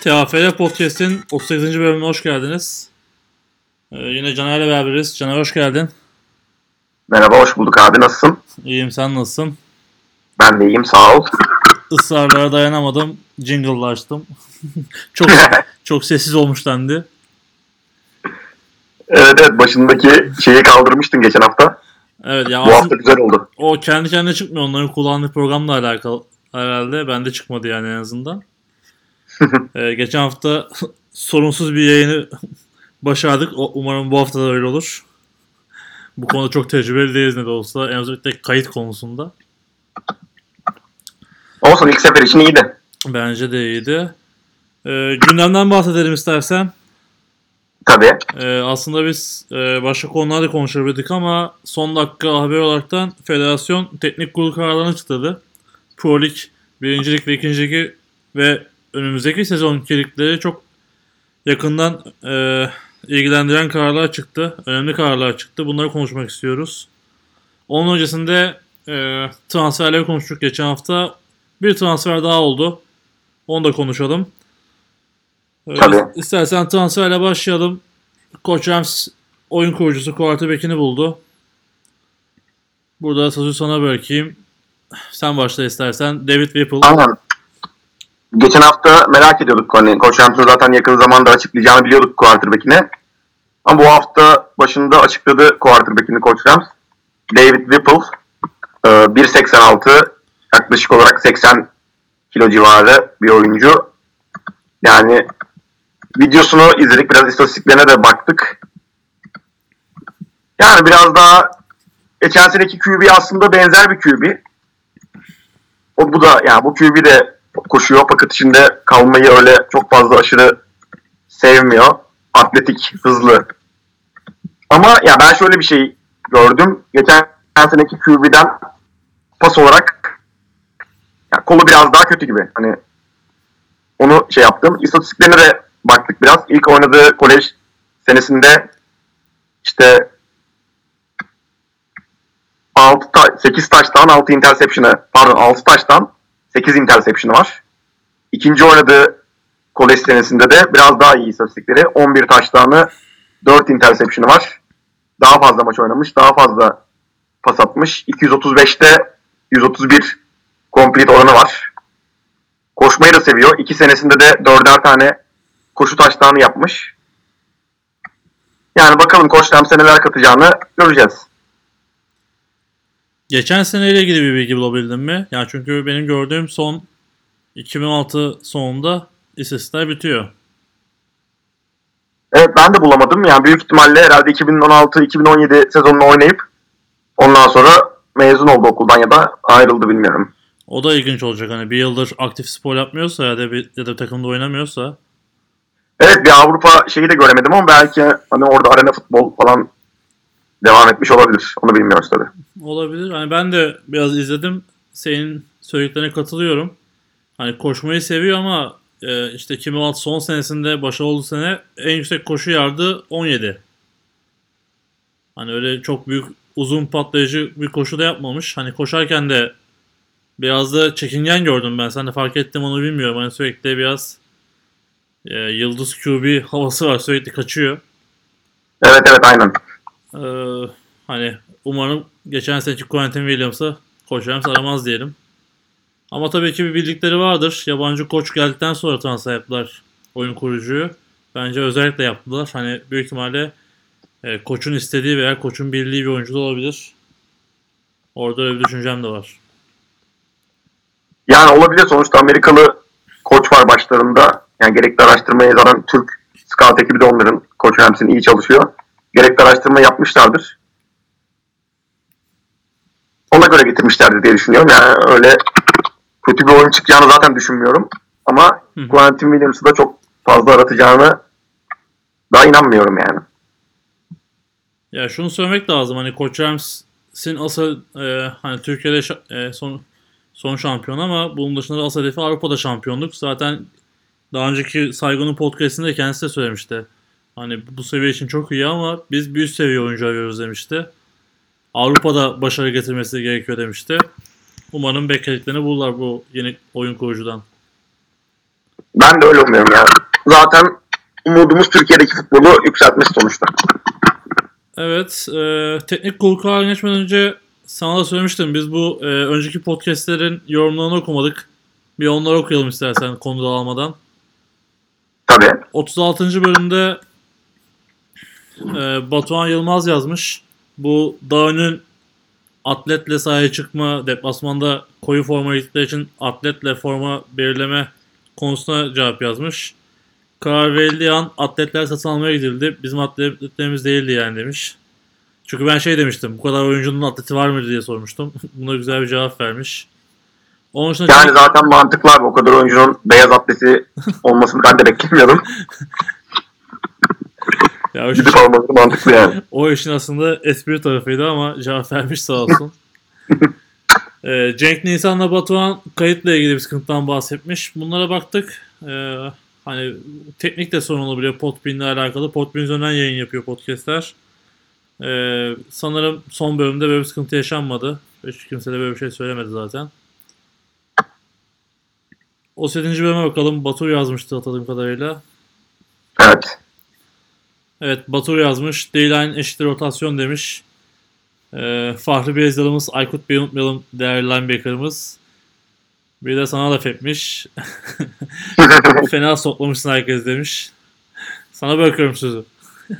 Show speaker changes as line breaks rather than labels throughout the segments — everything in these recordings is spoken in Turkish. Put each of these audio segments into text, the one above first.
TAFL Podcast'in 38. bölümüne hoş geldiniz. Ee, yine Caner'le beraberiz. Caner hoş geldin.
Merhaba, hoş bulduk abi. Nasılsın?
İyiyim, sen nasılsın?
Ben de iyiyim, sağ ol.
Israrlara dayanamadım. Jingle'la açtım. çok çok sessiz olmuş dendi.
Evet evet, başındaki şeyi kaldırmıştın geçen hafta.
Evet ya
Bu hafta güzel oldu.
O kendi kendine çıkmıyor. Onların kullandığı programla alakalı herhalde. Bende çıkmadı yani en azından. ee, geçen hafta sorunsuz bir yayını başardık. O, umarım bu hafta da öyle olur. Bu konuda çok tecrübeli değiliz ne de olsa. En özellikle kayıt konusunda.
Olsun ilk sefer için iyiydi.
Bence de iyiydi. Ee, gündemden bahsedelim istersen.
Tabii.
Ee, aslında biz e, başka konularda konuşabilirdik ama son dakika haber olaraktan federasyon teknik kurulu kararlarını açıkladı. Pro Lig, birincilik ve ikincilik ve önümüzdeki sezon ligleri çok yakından e, ilgilendiren kararlar çıktı. Önemli kararlar çıktı. Bunları konuşmak istiyoruz. Onun öncesinde e, transferleri konuştuk geçen hafta. Bir transfer daha oldu. Onu da konuşalım. Ee,
Tabii.
İstersen transferle başlayalım. Koç Rams oyun kurucusu quarterback'ini buldu. Burada sözü sana bırakayım. Sen başla istersen. David Whipple.
Aynen. Geçen hafta merak ediyorduk hani Koç Rams'ın zaten yakın zamanda açıklayacağını biliyorduk quarterback'ine. Ama bu hafta başında açıkladı quarterback'ini Koç Rams. David Whipple. Ee, 1.86 yaklaşık olarak 80 kilo civarı bir oyuncu. Yani videosunu izledik. Biraz istatistiklerine de baktık. Yani biraz daha geçen seneki QB aslında benzer bir QB. O bu da yani bu QB de koşuyor fakat içinde kalmayı öyle çok fazla aşırı sevmiyor. Atletik, hızlı. Ama ya ben şöyle bir şey gördüm. Geçen seneki QB'den pas olarak yani kolu biraz daha kötü gibi. Hani onu şey yaptım. İstatistiklerine de baktık biraz. İlk oynadığı kolej senesinde işte 6 ta- 8 taştan 6 interception'ı pardon 6 taştan 8 interception'ı var. İkinci oynadığı kolej senesinde de biraz daha iyi istatistikleri. 11 taştanı 4 interception'ı var. Daha fazla maç oynamış. Daha fazla pas atmış. 235'te 131 complete oranı var. Koşmayı da seviyor. İki senesinde de dörder tane koşu taşlarını yapmış. Yani bakalım Koç Rams'e neler katacağını göreceğiz.
Geçen seneyle ilgili bir bilgi bulabildin mi? Yani çünkü benim gördüğüm son 2016 sonunda istatistikler bitiyor.
Evet ben de bulamadım. Yani büyük ihtimalle herhalde 2016-2017 sezonunu oynayıp ondan sonra mezun oldu okuldan ya da ayrıldı bilmiyorum.
O da ilginç olacak. Hani bir yıldır aktif spor yapmıyorsa ya da bir, ya da bir takımda oynamıyorsa.
Evet bir Avrupa şeyi de göremedim ama belki hani orada arena futbol falan devam etmiş olabilir. Onu bilmiyoruz tabii.
Olabilir. Hani ben de biraz izledim. Senin söylediklerine katılıyorum. Hani koşmayı seviyor ama e, işte 2016 son senesinde başarılı olduğu sene en yüksek koşu yardı 17. Hani öyle çok büyük uzun patlayıcı bir koşu da yapmamış. Hani koşarken de biraz da çekingen gördüm ben. Sen de fark ettim onu bilmiyorum. Hani sürekli biraz e, yıldız QB havası var. Sürekli kaçıyor.
Evet evet aynen.
Ee, hani umarım geçen seneki Quentin Williams'ı Koç Rams aramaz diyelim. Ama tabii ki bir bildikleri vardır. Yabancı koç geldikten sonra transfer yaptılar oyun kurucuyu. Bence özellikle yaptılar. Hani büyük ihtimalle e, koçun istediği veya koçun bildiği bir oyuncu da olabilir. Orada öyle bir düşüncem de var.
Yani olabilir sonuçta Amerikalı koç var başlarında. Yani gerekli araştırmayı zaten Türk scout ekibi de onların Koç Rams'in iyi çalışıyor. Gerekli araştırma yapmışlardır. Ona göre getirmişlerdir diye düşünüyorum. Yani öyle kötü bir oyun çıkacağını zaten düşünmüyorum. Ama
Hı.
Quentin Williams'ı da çok fazla aratacağını daha inanmıyorum yani.
Ya şunu söylemek lazım hani Koç Rams'in asıl e, hani Türkiye'de e, son son şampiyon ama bunun dışında da asıl hedefi Avrupa'da şampiyonluk. Zaten daha önceki Saygun'un podcastinde de kendisi de söylemişti. Hani bu seviye için çok iyi ama biz bir üst seviye oyuncu arıyoruz demişti. Avrupa'da başarı getirmesi gerekiyor demişti. Umarım beklediklerini bulurlar bu yeni oyun kurucudan.
Ben de öyle umuyorum yani. Zaten umudumuz Türkiye'deki futbolu yükseltmesi sonuçta.
Evet. E, teknik kuruluklara geçmeden önce sana da söylemiştim. Biz bu e, önceki podcastlerin yorumlarını okumadık. Bir onları okuyalım istersen konu almadan.
Tabii.
36. bölümde e, Batuhan Yılmaz yazmış. Bu Dağ'ın atletle sahaya çıkma, deplasmanda koyu forma gittikleri için atletle forma belirleme konusuna cevap yazmış. Karar verildiği an atletler satın almaya gidildi. Bizim atletlerimiz değildi yani demiş. Çünkü ben şey demiştim. Bu kadar oyuncunun atleti var mı diye sormuştum. Buna güzel bir cevap vermiş.
Onun dışında yani zaten mantıklı abi. O kadar oyuncunun beyaz atleti olmasını ben de beklemiyordum. ya Gidip şey, alması mantıklı yani.
O işin aslında espri tarafıydı ama cevap vermiş sağ olsun. ee, Cenk Nisan'la Batuhan kayıtla ilgili bir sıkıntıdan bahsetmiş. Bunlara baktık. Ee, hani teknik de sorun olabiliyor Podbean'le alakalı. Podbean üzerinden yayın yapıyor podcastler. Ee, sanırım son bölümde böyle bir sıkıntı yaşanmadı. Hiç kimse de böyle bir şey söylemedi zaten. O 7. bölüme bakalım. Batur yazmıştı hatırladığım kadarıyla.
Evet.
Evet Batur yazmış. D-line eşittir rotasyon demiş. Ee, Fahri bir yazılımız Aykut Bey unutmayalım değerli linebacker'ımız. Bir de sana laf etmiş. Fena soklamışsın herkes demiş. Sana bırakıyorum sözü.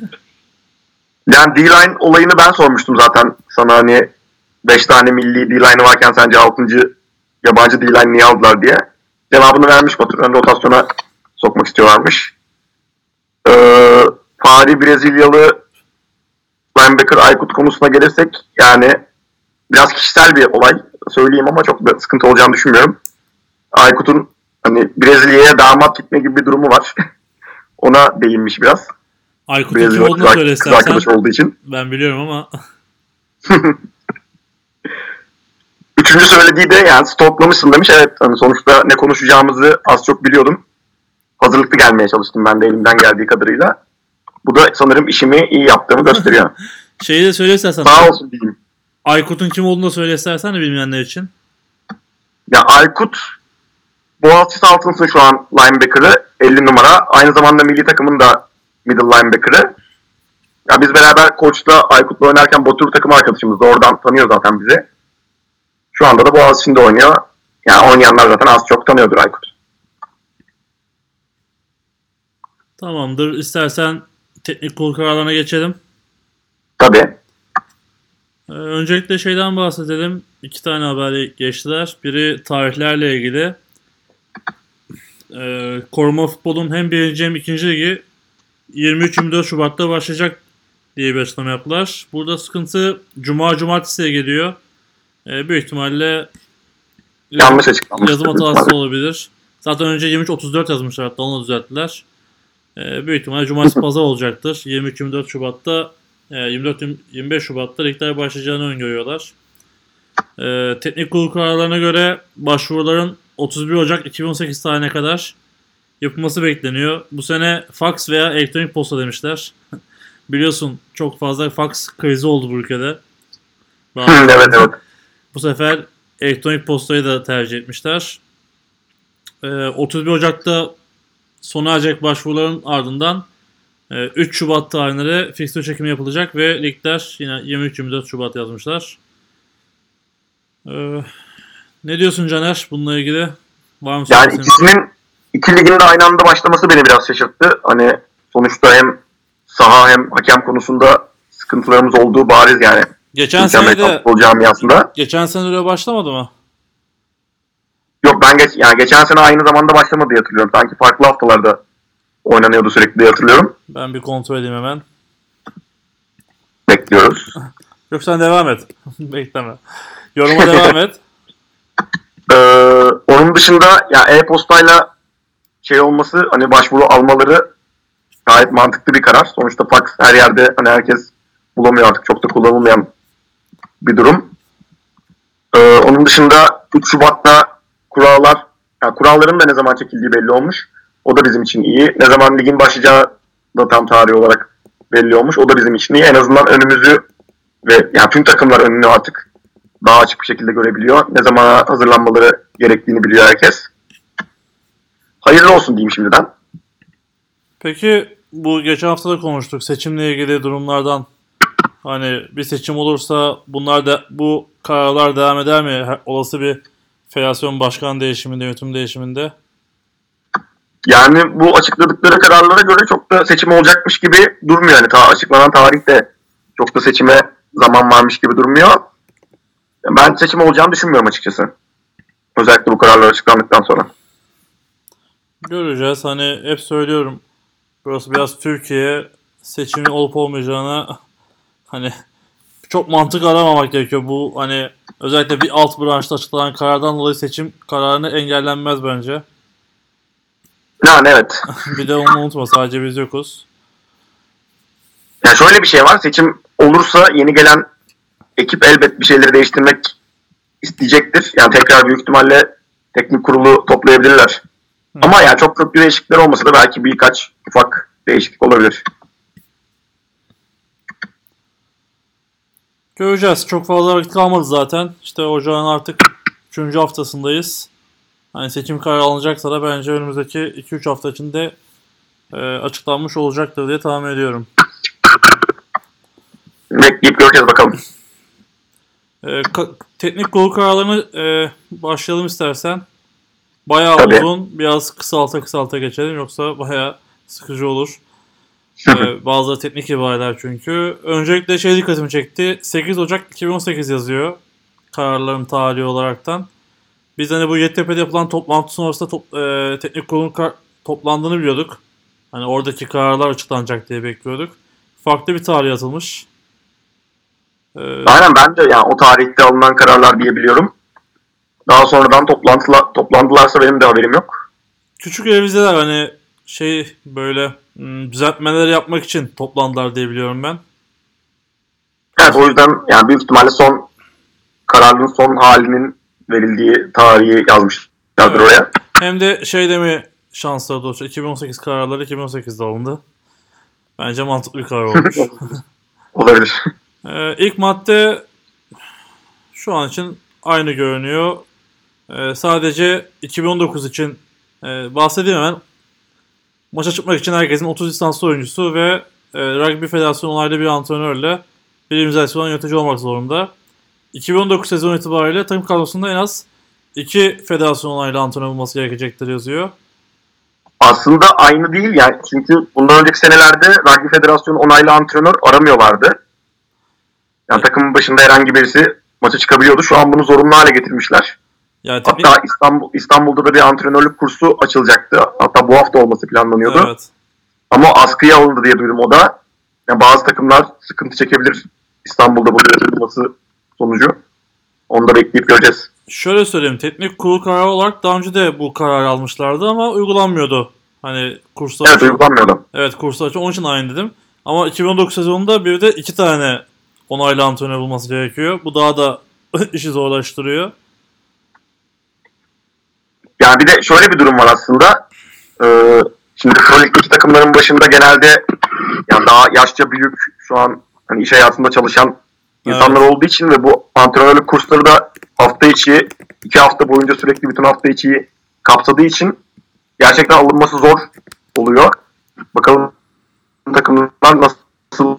yani D-line olayını ben sormuştum zaten. Sana hani 5 tane milli D-line varken sence 6. yabancı D-line niye aldılar diye. Cevabını vermiş Batur. Ön rotasyona sokmak istiyorlarmış. Ee, Fahri Brezilyalı linebacker Aykut konusuna gelirsek yani biraz kişisel bir olay söyleyeyim ama çok da sıkıntı olacağını düşünmüyorum. Aykut'un hani Brezilya'ya damat gitme gibi bir durumu var. Ona değinmiş biraz.
Olduğunu söyle kız arkadaş olduğu için. Ben biliyorum ama.
Üçüncü söylediği de yani stoklamışsın demiş. Evet hani sonuçta ne konuşacağımızı az çok biliyordum. Hazırlıklı gelmeye çalıştım ben de elimden geldiği kadarıyla. Bu da sanırım işimi iyi yaptığımı gösteriyor.
Şeyi de söyle istersen.
Sağ olsun diyeyim.
Aykut'un kim olduğunu da söyle istersen de bilmeyenler için.
Ya Aykut Boğaziçi Saltins'ın şu an linebacker'ı 50 numara. Aynı zamanda milli takımın da middle linebacker'ı. Ya biz beraber koçla Aykut'la oynarken Batur takım arkadaşımız da oradan tanıyor zaten bizi. Şu anda da Boğaziçi'nde oynuyor. Yani oynayanlar zaten az çok tanıyordur Aykut.
Tamamdır. İstersen teknik kurul kararlarına geçelim.
Tabii.
Ee, öncelikle şeyden bahsedelim. İki tane haber geçtiler. Biri tarihlerle ilgili. Ee, koruma futbolun hem birinci hem ikinci ligi 23-24 Şubat'ta başlayacak diye bir açıklama yaptılar. Burada sıkıntı Cuma Cumartesi'ye geliyor. Ee, büyük ihtimalle
yanlış açıklanmış.
Yazım hatası olabilir. Zaten önce 23-34 yazmışlar hatta onu düzelttiler. Ee, büyük ihtimalle Cumartesi Pazar olacaktır. 23-24 Şubat'ta 24-25 e, Şubat'ta ligler başlayacağını öngörüyorlar. Ee, teknik kurul kararlarına göre başvuruların 31 Ocak 2018 tarihine kadar yapılması bekleniyor. Bu sene fax veya elektronik posta demişler. Biliyorsun çok fazla fax krizi oldu bu ülkede.
evet evet.
Bu sefer elektronik postayı da tercih etmişler. Ee, 31 Ocak'ta sona erecek başvuruların ardından 3 e, Şubat tarihinde fikstür çekimi yapılacak ve ligler yine 23-24 Şubat yazmışlar. Ee, ne diyorsun Caner bununla ilgili?
Var mı yani ikisinin iki ligin de aynı anda başlaması beni biraz şaşırttı. Hani sonuçta hem saha hem hakem konusunda sıkıntılarımız olduğu bariz yani.
Geçen sene de
camiasında.
Geçen sene öyle başlamadı mı?
Ben geç yani geçen sene aynı zamanda başlamadı diye hatırlıyorum. Sanki farklı haftalarda oynanıyordu sürekli diye hatırlıyorum.
Ben bir kontrol edeyim hemen.
Bekliyoruz.
Yok sen devam et. Bekleme. Yoruma devam et.
Ee, onun dışında ya e-postayla şey olması hani başvuru almaları gayet mantıklı bir karar. Sonuçta fax her yerde hani herkes bulamıyor artık çok da kullanılmayan bir durum. Ee, onun dışında 3 Şubat'ta kurallar, yani kuralların da ne zaman çekildiği belli olmuş. O da bizim için iyi. Ne zaman ligin başlayacağı da tam tarih olarak belli olmuş. O da bizim için iyi. En azından önümüzü ve yani tüm takımlar önünü artık daha açık bir şekilde görebiliyor. Ne zaman hazırlanmaları gerektiğini biliyor herkes. hayırlı olsun diyeyim şimdiden.
Peki bu geçen hafta da konuştuk seçimle ilgili durumlardan. Hani bir seçim olursa bunlar da bu kararlar devam eder mi? Olası bir federasyon başkan değişiminde, yönetim değişiminde.
Yani bu açıkladıkları kararlara göre çok da seçim olacakmış gibi durmuyor. Yani ta açıklanan tarihte çok da seçime zaman varmış gibi durmuyor. Ben seçim olacağını düşünmüyorum açıkçası. Özellikle bu kararlar açıklandıktan sonra.
Göreceğiz. Hani hep söylüyorum. Burası biraz Türkiye seçimin olup olmayacağına hani çok mantık aramamak gerekiyor. Bu hani özellikle bir alt branşta açıklanan karardan dolayı seçim kararını engellenmez bence.
Yani evet.
Bir de onu unutma sadece biz yokuz.
Yani şöyle bir şey var. Seçim olursa yeni gelen ekip elbet bir şeyleri değiştirmek isteyecektir. Yani tekrar büyük ihtimalle teknik kurulu toplayabilirler.
Hı.
Ama yani çok köklü değişiklikler olmasa da belki birkaç ufak değişiklik olabilir.
Göreceğiz. Çok fazla vakit kalmadı zaten. İşte ocağın artık 3. haftasındayız. Hani seçim kararı alınacaksa da bence önümüzdeki 2-3 hafta içinde e, açıklanmış olacaktır diye tahmin ediyorum.
Bekleyip göreceğiz bakalım.
E, ka- teknik kurul kararlarını e, başlayalım istersen. Bayağı
Tabii.
uzun. Biraz kısalta kısalta geçelim yoksa bayağı sıkıcı olur. E, bazı teknik ibareler çünkü. Öncelikle şey dikkatimi çekti. 8 Ocak 2018 yazıyor. Kararların tarihi olaraktan. Biz hani bu YTP'de yapılan toplantı sonrasında top- e, teknik kurulun toplandığını biliyorduk. Hani oradaki kararlar açıklanacak diye bekliyorduk. Farklı bir tarih atılmış. E,
Aynen ben de yani o tarihte alınan kararlar diyebiliyorum. Daha sonradan toplantıla, toplandılarsa benim de haberim yok.
küçük revizeler hani şey böyle hmm, düzeltmeler yapmak için toplandılar diye biliyorum ben.
Evet o yüzden yani büyük ihtimalle son kararın son halinin verildiği tarihi yazmışlardır
Evet.
oraya.
Hem de şey deme şansları da olsa 2018 kararları 2018'de alındı. Bence mantıklı bir karar olmuş.
Olabilir.
Ee, ilk madde şu an için aynı görünüyor. Ee, sadece 2019 için e, bahsedeyim hemen. Maça çıkmak için herkesin 30 lisanslı oyuncusu ve e, Rugby Federasyonu onaylı bir antrenörle bir imzası olan yönetici olmak zorunda. 2019 sezon itibariyle takım kadrosunda en az iki federasyon onaylı antrenör olması gerekecektir yazıyor.
Aslında aynı değil yani çünkü bundan önceki senelerde Rugby Federasyonu onaylı antrenör aramıyorlardı. Yani takımın başında herhangi birisi maça çıkabiliyordu. Şu an bunu zorunlu hale getirmişler.
Yani teknik-
Hatta İstanbul İstanbul'da da bir antrenörlük kursu açılacaktı. Hatta bu hafta olması planlanıyordu.
evet.
Ama askıya alındı diye duydum o da. Yani bazı takımlar sıkıntı çekebilir İstanbul'da bunun yapılması sonucu. Onu da bekleyip göreceğiz.
Şöyle söyleyeyim. Teknik kurul kararı olarak daha önce de bu kararı almışlardı ama uygulanmıyordu. Hani kurslar
Evet uygulanmıyordu.
Evet kurslar için onun için aynı dedim. Ama 2019 sezonunda bir de iki tane onaylı antrenör bulması gerekiyor. Bu daha da işi zorlaştırıyor.
Yani bir de şöyle bir durum var aslında. Ee, şimdi Pro Lig'deki takımların başında genelde yani daha yaşça büyük şu an hani iş hayatında çalışan insanlar olduğu için ve bu antrenörlük kursları da hafta içi iki hafta boyunca sürekli bütün hafta içi kapsadığı için gerçekten alınması zor oluyor. Bakalım takımlar nasıl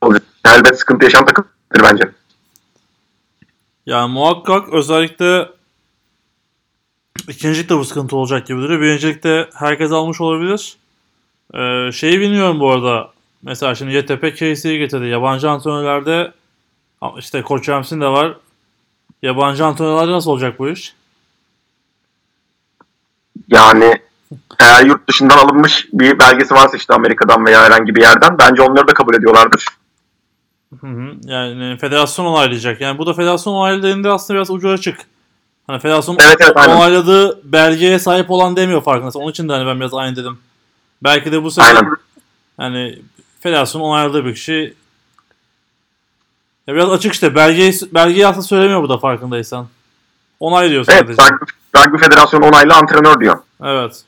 olacak. Elbet sıkıntı yaşayan takımdır bence.
Yani muhakkak özellikle ikincilikte bu sıkıntı olacak gibi duruyor. Birincilikte herkes almış olabilir. Ee, şeyi bilmiyorum bu arada. Mesela şimdi YTP case'i getirdi. Yabancı antrenörlerde işte Koç Rams'in de var. Yabancı antrenörlerde nasıl olacak bu iş?
Yani eğer yurt dışından alınmış bir belgesi varsa işte Amerika'dan veya herhangi bir yerden bence onları da kabul ediyorlardır.
Hı hı. Yani federasyon onaylayacak. Yani bu da federasyon onayladığında aslında biraz ucu açık. Hani federasyon
Evet, evet, aynen.
onayladığı belgeye sahip olan demiyor farkındaysan. Onun için de hani ben biraz aynı dedim. Belki de bu sene
Aynen.
yani federasyon onayladığı bir kişi ya biraz açık işte. Belgeyi, belgeyi aslında söylemiyor burada farkındaysan. Onay diyor
Evet,
sadece.
Rugby, Rugby Federasyonu onaylı antrenör diyor.
Evet.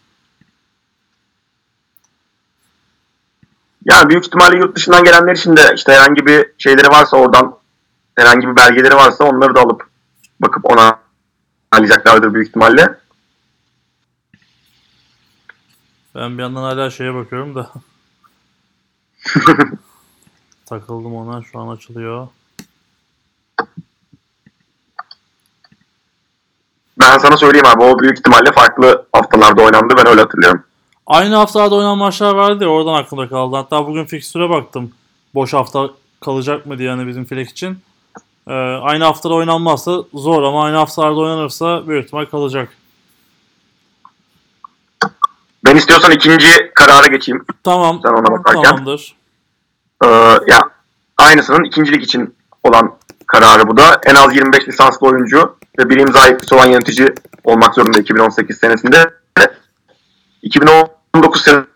Yani büyük ihtimalle yurt dışından gelenler için de işte herhangi bir şeyleri varsa oradan herhangi bir belgeleri varsa onları da alıp bakıp ona onaylayacaklardır büyük ihtimalle.
Ben bir yandan hala şeye bakıyorum da. Takıldım ona. Şu an açılıyor.
Ben sana söyleyeyim abi o büyük ihtimalle farklı haftalarda oynandı ben öyle hatırlıyorum.
Aynı haftalarda oynanan maçlar vardı ya oradan aklımda kaldı. Hatta bugün fikstüre baktım. Boş hafta kalacak mı diye yani bizim Fleck için. Ee, aynı haftada oynanmazsa zor ama aynı haftalarda oynanırsa büyük ihtimal kalacak.
Ben istiyorsan ikinci karara geçeyim.
Tamam.
Sen ona bakarken.
Tamamdır.
Ee, ya aynısının ikincilik için olan kararı bu da. En az 25 lisanslı oyuncu ve bir imza yetkisi olan yönetici olmak zorunda 2018 senesinde. 2019 senesinde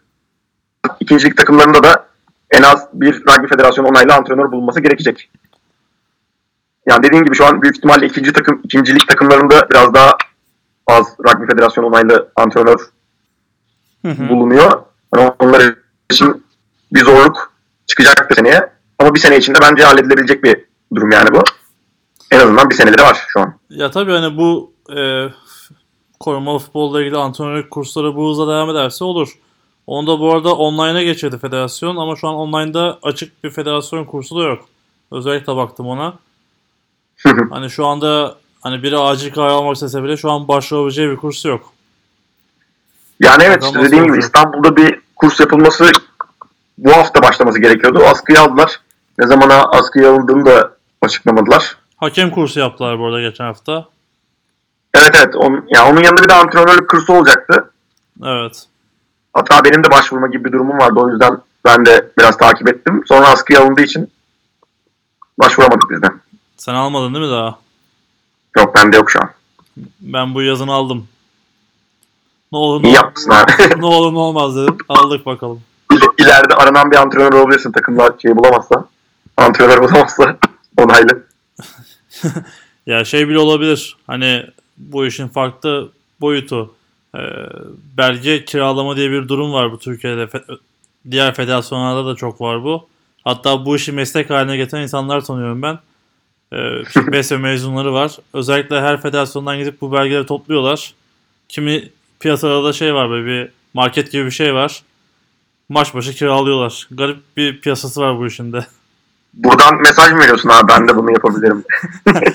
ikincilik takımlarında da en az bir rugby federasyonu onaylı antrenör bulunması gerekecek. Yani dediğim gibi şu an büyük ihtimalle ikinci takım, ikincilik takımlarında biraz daha az rugby federasyonu onaylı antrenör
Hı hı.
bulunuyor. Yani onlar için bir zorluk çıkacaktır seneye. Ama bir sene içinde bence halledilebilecek bir durum yani bu. En azından bir seneleri var şu an.
Ya tabii hani bu e, korumalı futbolla ilgili antrenörlük kursları bu hızla devam ederse olur. Onu da bu arada online'a geçirdi federasyon ama şu an online'da açık bir federasyon kursu da yok. Özellikle baktım ona. Hani şu anda hani biri acil karar almak istese bile şu an başvurabileceği bir kursu yok.
yani evet işte dediğim gibi. İstanbul'da bir kurs yapılması bu hafta başlaması gerekiyordu. Askıya aldılar. Ne zamana askıya alındığını da açıklamadılar.
Hakem kursu yaptılar bu arada geçen hafta.
Evet evet. Onun, yani onun yanında bir de antrenörlük kursu olacaktı.
Evet.
Hatta benim de başvurma gibi bir durumum vardı. O yüzden ben de biraz takip ettim. Sonra askıya alındığı için başvuramadık biz de.
Sen almadın değil mi daha?
Yok bende yok şu an.
Ben bu yazını aldım. Ne olur ne,
İyi yapmışsın abi.
ne olur ne olmaz dedim. Aldık bakalım.
İl- İleride aranan bir antrenör olabilirsin takımlar şey bulamazsa. Antrenör bulamazsa onaylı.
Ya şey bile olabilir. Hani bu işin farklı boyutu. Ee, belge kiralama diye bir durum var bu Türkiye'de. Fe- diğer federasyonlarda da çok var bu. Hatta bu işi meslek haline getiren insanlar tanıyorum ben. Ee, BESE mezunları var. Özellikle her federasyondan gidip bu belgeleri topluyorlar. Kimi piyasada da şey var böyle bir market gibi bir şey var. Maç başı kiralıyorlar. Garip bir piyasası var bu işin de.
Buradan mesaj mı veriyorsun abi ben de bunu yapabilirim.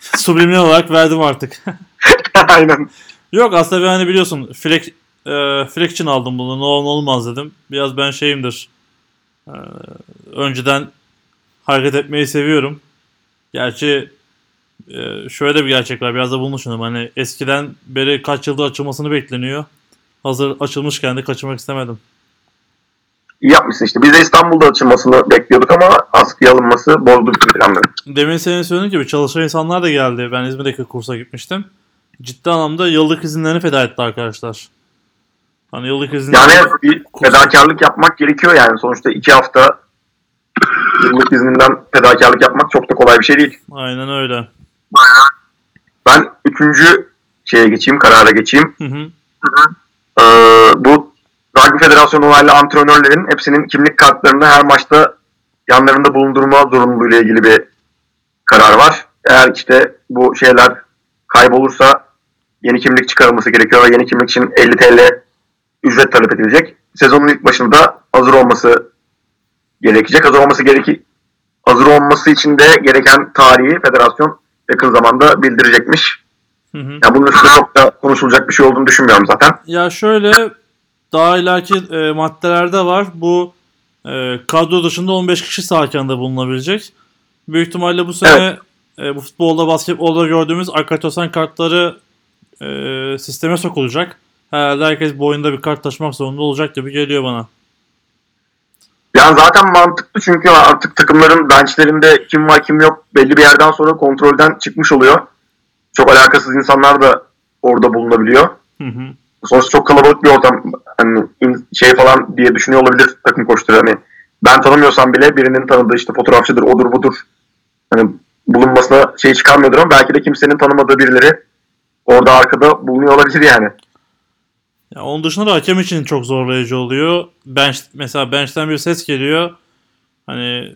Subliminal olarak verdim artık.
Aynen.
Yok aslında ben hani biliyorsun Flex, e, Flex için aldım bunu. Ne olur olmaz dedim. Biraz ben şeyimdir. E, önceden hareket etmeyi seviyorum. Gerçi e, şöyle bir gerçek var. Biraz da bunu. Hani eskiden beri kaç yıldır açılmasını bekleniyor. Hazır açılmışken de kaçırmak istemedim.
İyi yapmışsın işte. Biz de İstanbul'da açılmasını bekliyorduk ama askıya alınması bozdu planları.
Demin senin söylediğin gibi çalışan insanlar da geldi. Ben İzmir'deki kursa gitmiştim. Ciddi anlamda yıllık izinlerini feda etti arkadaşlar. Hani yıllık izinleri...
Yani bir fedakarlık yapmak gerekiyor yani. Sonuçta iki hafta yıllık izninden fedakarlık yapmak çok da kolay bir şey değil.
Aynen öyle.
Ben üçüncü şeye geçeyim, karara geçeyim.
Hı hı.
Ee, bu Rugby Federasyonu onaylı antrenörlerin hepsinin kimlik kartlarını her maçta yanlarında bulundurma zorunluluğu ile ilgili bir karar var. Eğer işte bu şeyler kaybolursa yeni kimlik çıkarılması gerekiyor ve yeni kimlik için 50 TL ücret talep edilecek. Sezonun ilk başında hazır olması gerekecek. Hazır olması gereki hazır olması için de gereken tarihi federasyon yakın zamanda bildirecekmiş.
Hı hı.
Yani bunun üstünde çok da konuşulacak bir şey olduğunu düşünmüyorum zaten.
Ya şöyle daha ileriki e, maddelerde var. Bu e, kadro dışında 15 kişi sahakanda bulunabilecek. Büyük ihtimalle bu sene e, bu futbolda, basketbolda gördüğümüz Akatosan kartları e, sisteme sokulacak. Herhalde herkes boyunda bir kart taşımak zorunda olacak gibi geliyor bana.
Yani zaten mantıklı çünkü artık takımların benchlerinde kim var kim yok belli bir yerden sonra kontrolden çıkmış oluyor. Çok alakasız insanlar da orada bulunabiliyor.
Hı hı.
Sonuçta çok kalabalık bir ortam. Hani şey falan diye düşünüyor olabilir takım koçları. Hani ben tanımıyorsam bile birinin tanıdığı işte fotoğrafçıdır, odur budur. Hani bulunmasına şey çıkarmıyordur ama belki de kimsenin tanımadığı birileri orada arkada bulunuyor olabilir yani.
Ya onun dışında da hakem için çok zorlayıcı oluyor. Bench, mesela bench'ten bir ses geliyor. Hani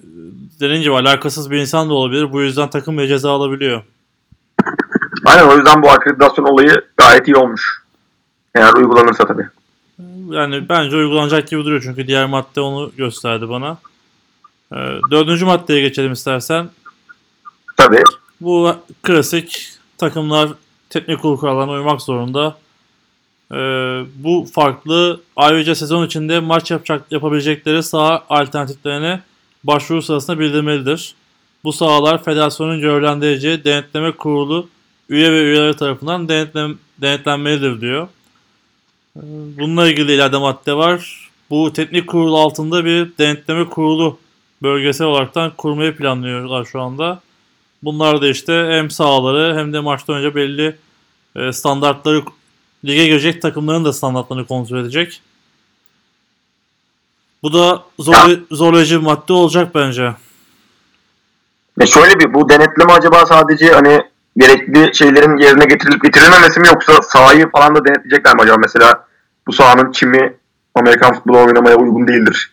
dediğin gibi alakasız bir insan da olabilir. Bu yüzden takım bir ceza alabiliyor.
Aynen o yüzden bu akreditasyon olayı gayet iyi olmuş. Eğer uygulanırsa tabii.
Yani bence uygulanacak gibi duruyor çünkü diğer madde onu gösterdi bana. Ee, dördüncü maddeye geçelim istersen.
Tabii.
Bu klasik takımlar teknik kurallarına uymak zorunda. Ee, bu farklı ayrıca sezon içinde maç yapacak yapabilecekleri saha alternatiflerine başvuru sırasında bildirmelidir. Bu sahalar federasyonun görevlendireceği denetleme kurulu üye ve üyeleri tarafından denetlem, denetlenmelidir diyor. Ee, Bununla ilgili ileride madde var. Bu teknik kurul altında bir denetleme kurulu bölgesel olaraktan kurmayı planlıyorlar şu anda. Bunlar da işte hem sahaları hem de maçtan önce belli e, standartları lige girecek takımların da standartlarını kontrol edecek. Bu da zor, zorlayıcı bir madde olacak bence.
Ve şöyle bir bu denetleme acaba sadece hani gerekli şeylerin yerine getirilip getirilmemesi mi yoksa sahayı falan da denetleyecekler mi acaba? Mesela bu sahanın çimi Amerikan futbolu oynamaya uygun değildir.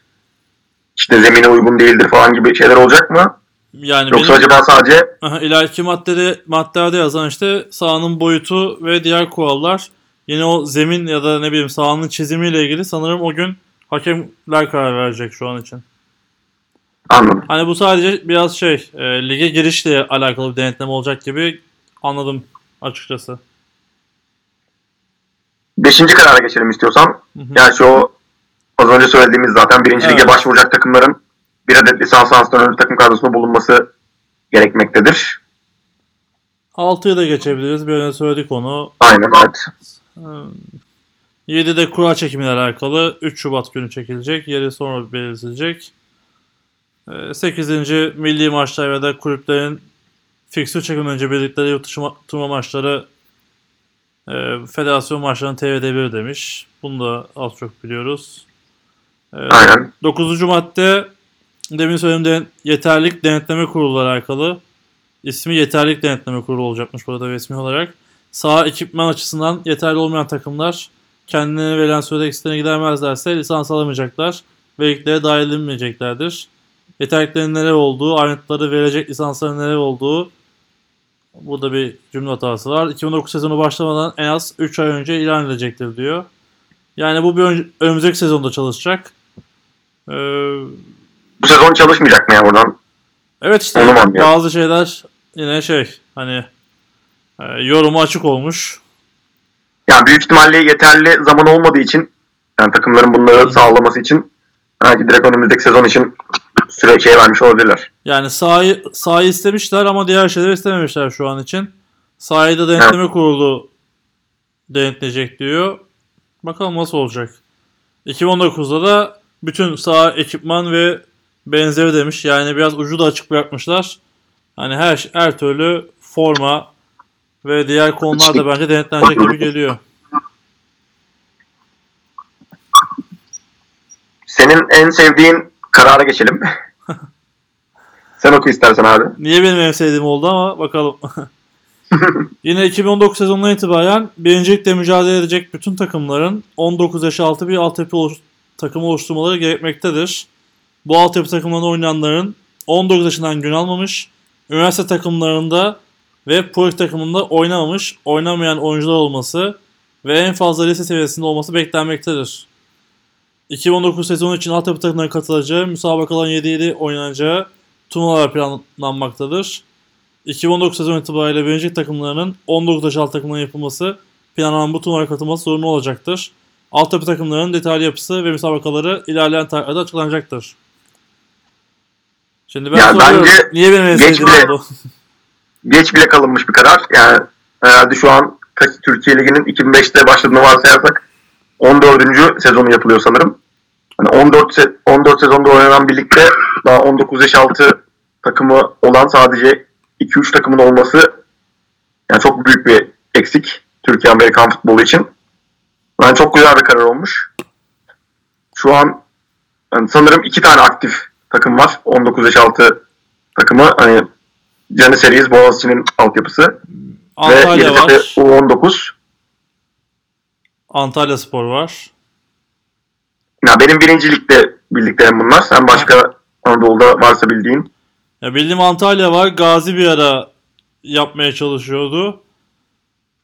İşte zemine uygun değildir falan gibi şeyler olacak mı?
Yani
Yoksa
benim
acaba sadece
aha, ileriki maddede maddelerde yazan işte sahanın boyutu ve diğer kurallar yine o zemin ya da ne bileyim sahanın çizimiyle ilgili sanırım o gün hakemler karar verecek şu an için.
anladım.
Hani bu sadece biraz şey e, lige girişle alakalı bir denetleme olacak gibi anladım açıkçası.
Beşinci karara geçelim istiyorsan.
Hı hı.
Yani şu az önce söylediğimiz zaten birinci
Evet.
lige başvuracak takımların bir adet lisans antrenörü takım kadrosunda bulunması gerekmektedir.
6'yı da geçebiliriz. Bir önce söyledik onu.
Aynen evet.
7'de kura çekimiyle alakalı 3 Şubat günü çekilecek. Yeri sonra belirtilecek. 8. milli maçlar ya da kulüplerin fiksür çekimden önce bildikleri yurt dışı ma- turnuva maçları e, federasyon maçlarının TV'de bir demiş. Bunu da az çok biliyoruz. E,
Aynen.
9. madde demin söylediğim de yeterlilik denetleme kurulu alakalı. İsmi yeterlilik denetleme kurulu olacakmış burada resmi olarak. Sağ ekipman açısından yeterli olmayan takımlar kendilerine verilen sürede eksiklerine gidermezlerse lisans alamayacaklar ve liglere dahil edilmeyeceklerdir. Yeterliklerin neler olduğu, ayrıntıları verecek lisansların neler olduğu burada bir cümle hatası var. 2009 sezonu başlamadan en az 3 ay önce ilan edilecektir diyor. Yani bu bir ön- önümüzdeki sezonda çalışacak. Ee,
Bu sezon çalışmayacak mı ya buradan?
evet işte bazı şeyler yine şey hani e, yorumu açık olmuş.
Yani büyük ihtimalle yeterli zaman olmadığı için yani takımların bunları sağlaması için belki direkt önümüzdeki sezon için süre şey vermiş olabilirler.
Yani sahayı, sahayı istemişler ama diğer şeyleri istememişler şu an için. Sahayı da denetleme kurulu denetleyecek diyor. Bakalım nasıl olacak. 2019'da da bütün saha ekipman ve benzeri demiş. Yani biraz ucu da açık bırakmışlar. Hani her her türlü forma ve diğer konular da bence denetlenecek gibi geliyor.
Senin en sevdiğin karara geçelim. Sen oku istersen abi.
Niye benim en sevdiğim oldu ama bakalım. Yine 2019 sezonundan itibaren birincilikle mücadele edecek bütün takımların 19 yaş altı bir altyapı oluş- takımı oluşturmaları gerekmektedir. Bu altyapı takımlarında oynayanların 19 yaşından gün almamış, üniversite takımlarında ve pro takımında oynamamış, oynamayan oyuncular olması ve en fazla lise seviyesinde olması beklenmektedir. 2019 sezonu için altyapı takımlarına katılacağı, müsabakaların 7-7 oynanacağı turnuvalar planlanmaktadır. 2019 sezon itibariyle birinci takımlarının 19 yaş alt takımların yapılması planlanan bu turnuvalara katılması zorunlu olacaktır. Altyapı takımlarının detaylı yapısı ve müsabakaları ilerleyen tarihlerde açıklanacaktır. Şimdi ben
Ya
soruyorum.
bence
Niye benim en sevdiğim oldu?
Geç bile kalınmış bir karar. Yani herhalde şu an Türkiye Ligi'nin 2005'te başladığını varsayarsak 14. sezonu yapılıyor sanırım. Hani 14 se- 14 sezonda oynanan birlikte daha 19 yaş altı takımı olan sadece 2-3 takımın olması yani çok büyük bir eksik Türkiye Amerikan futbolu için. Yani çok güzel bir karar olmuş. Şu an yani sanırım iki tane aktif takım var. 19 yaş altı takımı. Hani Canı Series Boğaziçi'nin altyapısı. ve
Antalya
Yeditepe
var.
U19.
Antalya Spor var.
Ya benim birincilikte bildiklerim bunlar. Sen başka Anadolu'da varsa bildiğin.
Ya bildiğim Antalya var. Gazi bir ara yapmaya çalışıyordu.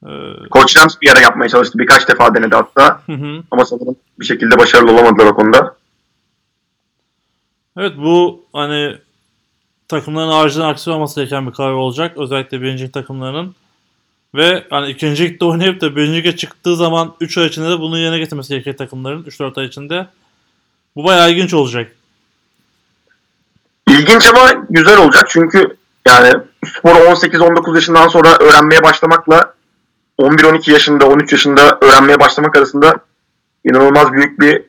Ee,
Koç Rams bir ara yapmaya çalıştı. Birkaç defa denedi hatta.
hı hı.
Ama sanırım bir şekilde başarılı olamadılar o konuda.
Evet bu hani takımların acilen aksiyon olması gereken bir karar olacak. Özellikle birinci takımlarının. Ve hani ikinci ligde oynayıp da birinci çıktığı zaman 3 ay içinde de bunu yerine getirmesi gerekecek takımların 3-4 ay içinde. Bu bayağı ilginç olacak.
İlginç ama güzel olacak çünkü yani sporu 18-19 yaşından sonra öğrenmeye başlamakla 11-12 yaşında, 13 yaşında öğrenmeye başlamak arasında inanılmaz büyük bir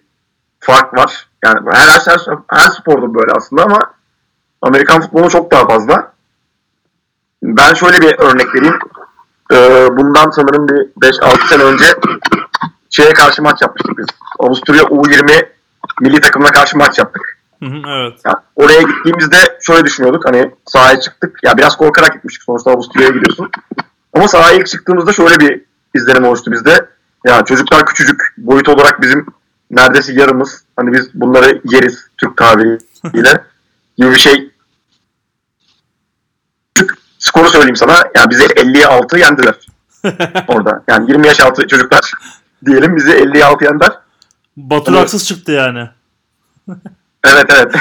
fark var. Yani her, her, her sporda böyle aslında ama Amerikan futbolu çok daha fazla. Ben şöyle bir örnek vereyim. Ee, bundan sanırım bir 5-6 sene önce şeye karşı maç yapmıştık biz. Avusturya U20 milli takımına karşı maç yaptık.
Hı hı, evet.
Ya oraya gittiğimizde şöyle düşünüyorduk hani sahaya çıktık. Ya biraz korkarak gitmiştik sonuçta Avusturya'ya gidiyorsun. Ama sahaya ilk çıktığımızda şöyle bir izlenim oluştu bizde. Ya çocuklar küçücük boyut olarak bizim neredeyse yarımız. Hani biz bunları yeriz Türk tabiriyle gibi bir şey. Skoru söyleyeyim sana. Yani bizi 50'ye 6 yendiler orada. Yani 20 yaş altı çocuklar diyelim bizi 50'ye 6 yendiler.
Batur
Evet.
haksız çıktı yani.
Evet evet.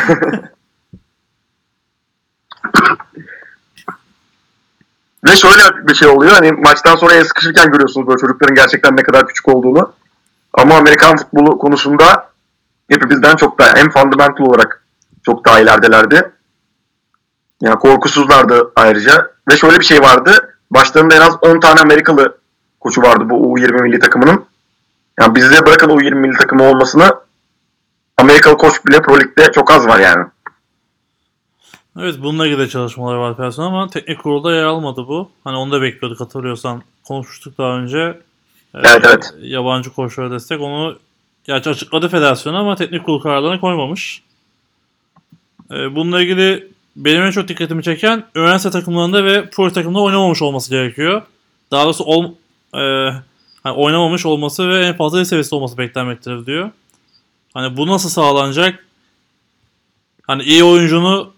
Ve şöyle bir şey oluyor hani maçtan sonra el sıkışırken görüyorsunuz böyle çocukların gerçekten ne kadar küçük olduğunu. Ama Amerikan futbolu konusunda hepimizden çok daha hem fundamental olarak çok daha ileridelerdi. Yani korkusuzlardı ayrıca. Ve şöyle bir şey vardı. Başlarında en az 10 tane Amerikalı koçu vardı bu U20 milli takımının. Yani bizde bırakın U20 milli takımı olmasını Amerikalı koç bile Pro Lig'de çok az var yani.
Evet bununla ilgili çalışmalar var personel ama teknik kurulda yer almadı bu. Hani onu da bekliyorduk hatırlıyorsan. Konuşmuştuk daha önce. Ee,
Evet, evet.
Yabancı koçlara destek. Onu gerçi açıkladı federasyon ama teknik kurul kararlarına koymamış. Ee, bununla ilgili benim en çok dikkatimi çeken üniversite takımlarında ve pro takımda oynamamış olması gerekiyor. Daha doğrusu ol, e, hani oynamamış olması ve en fazla iyi seviyesinde olması beklenmektedir diyor. Hani bu nasıl sağlanacak? Hani iyi oyuncunu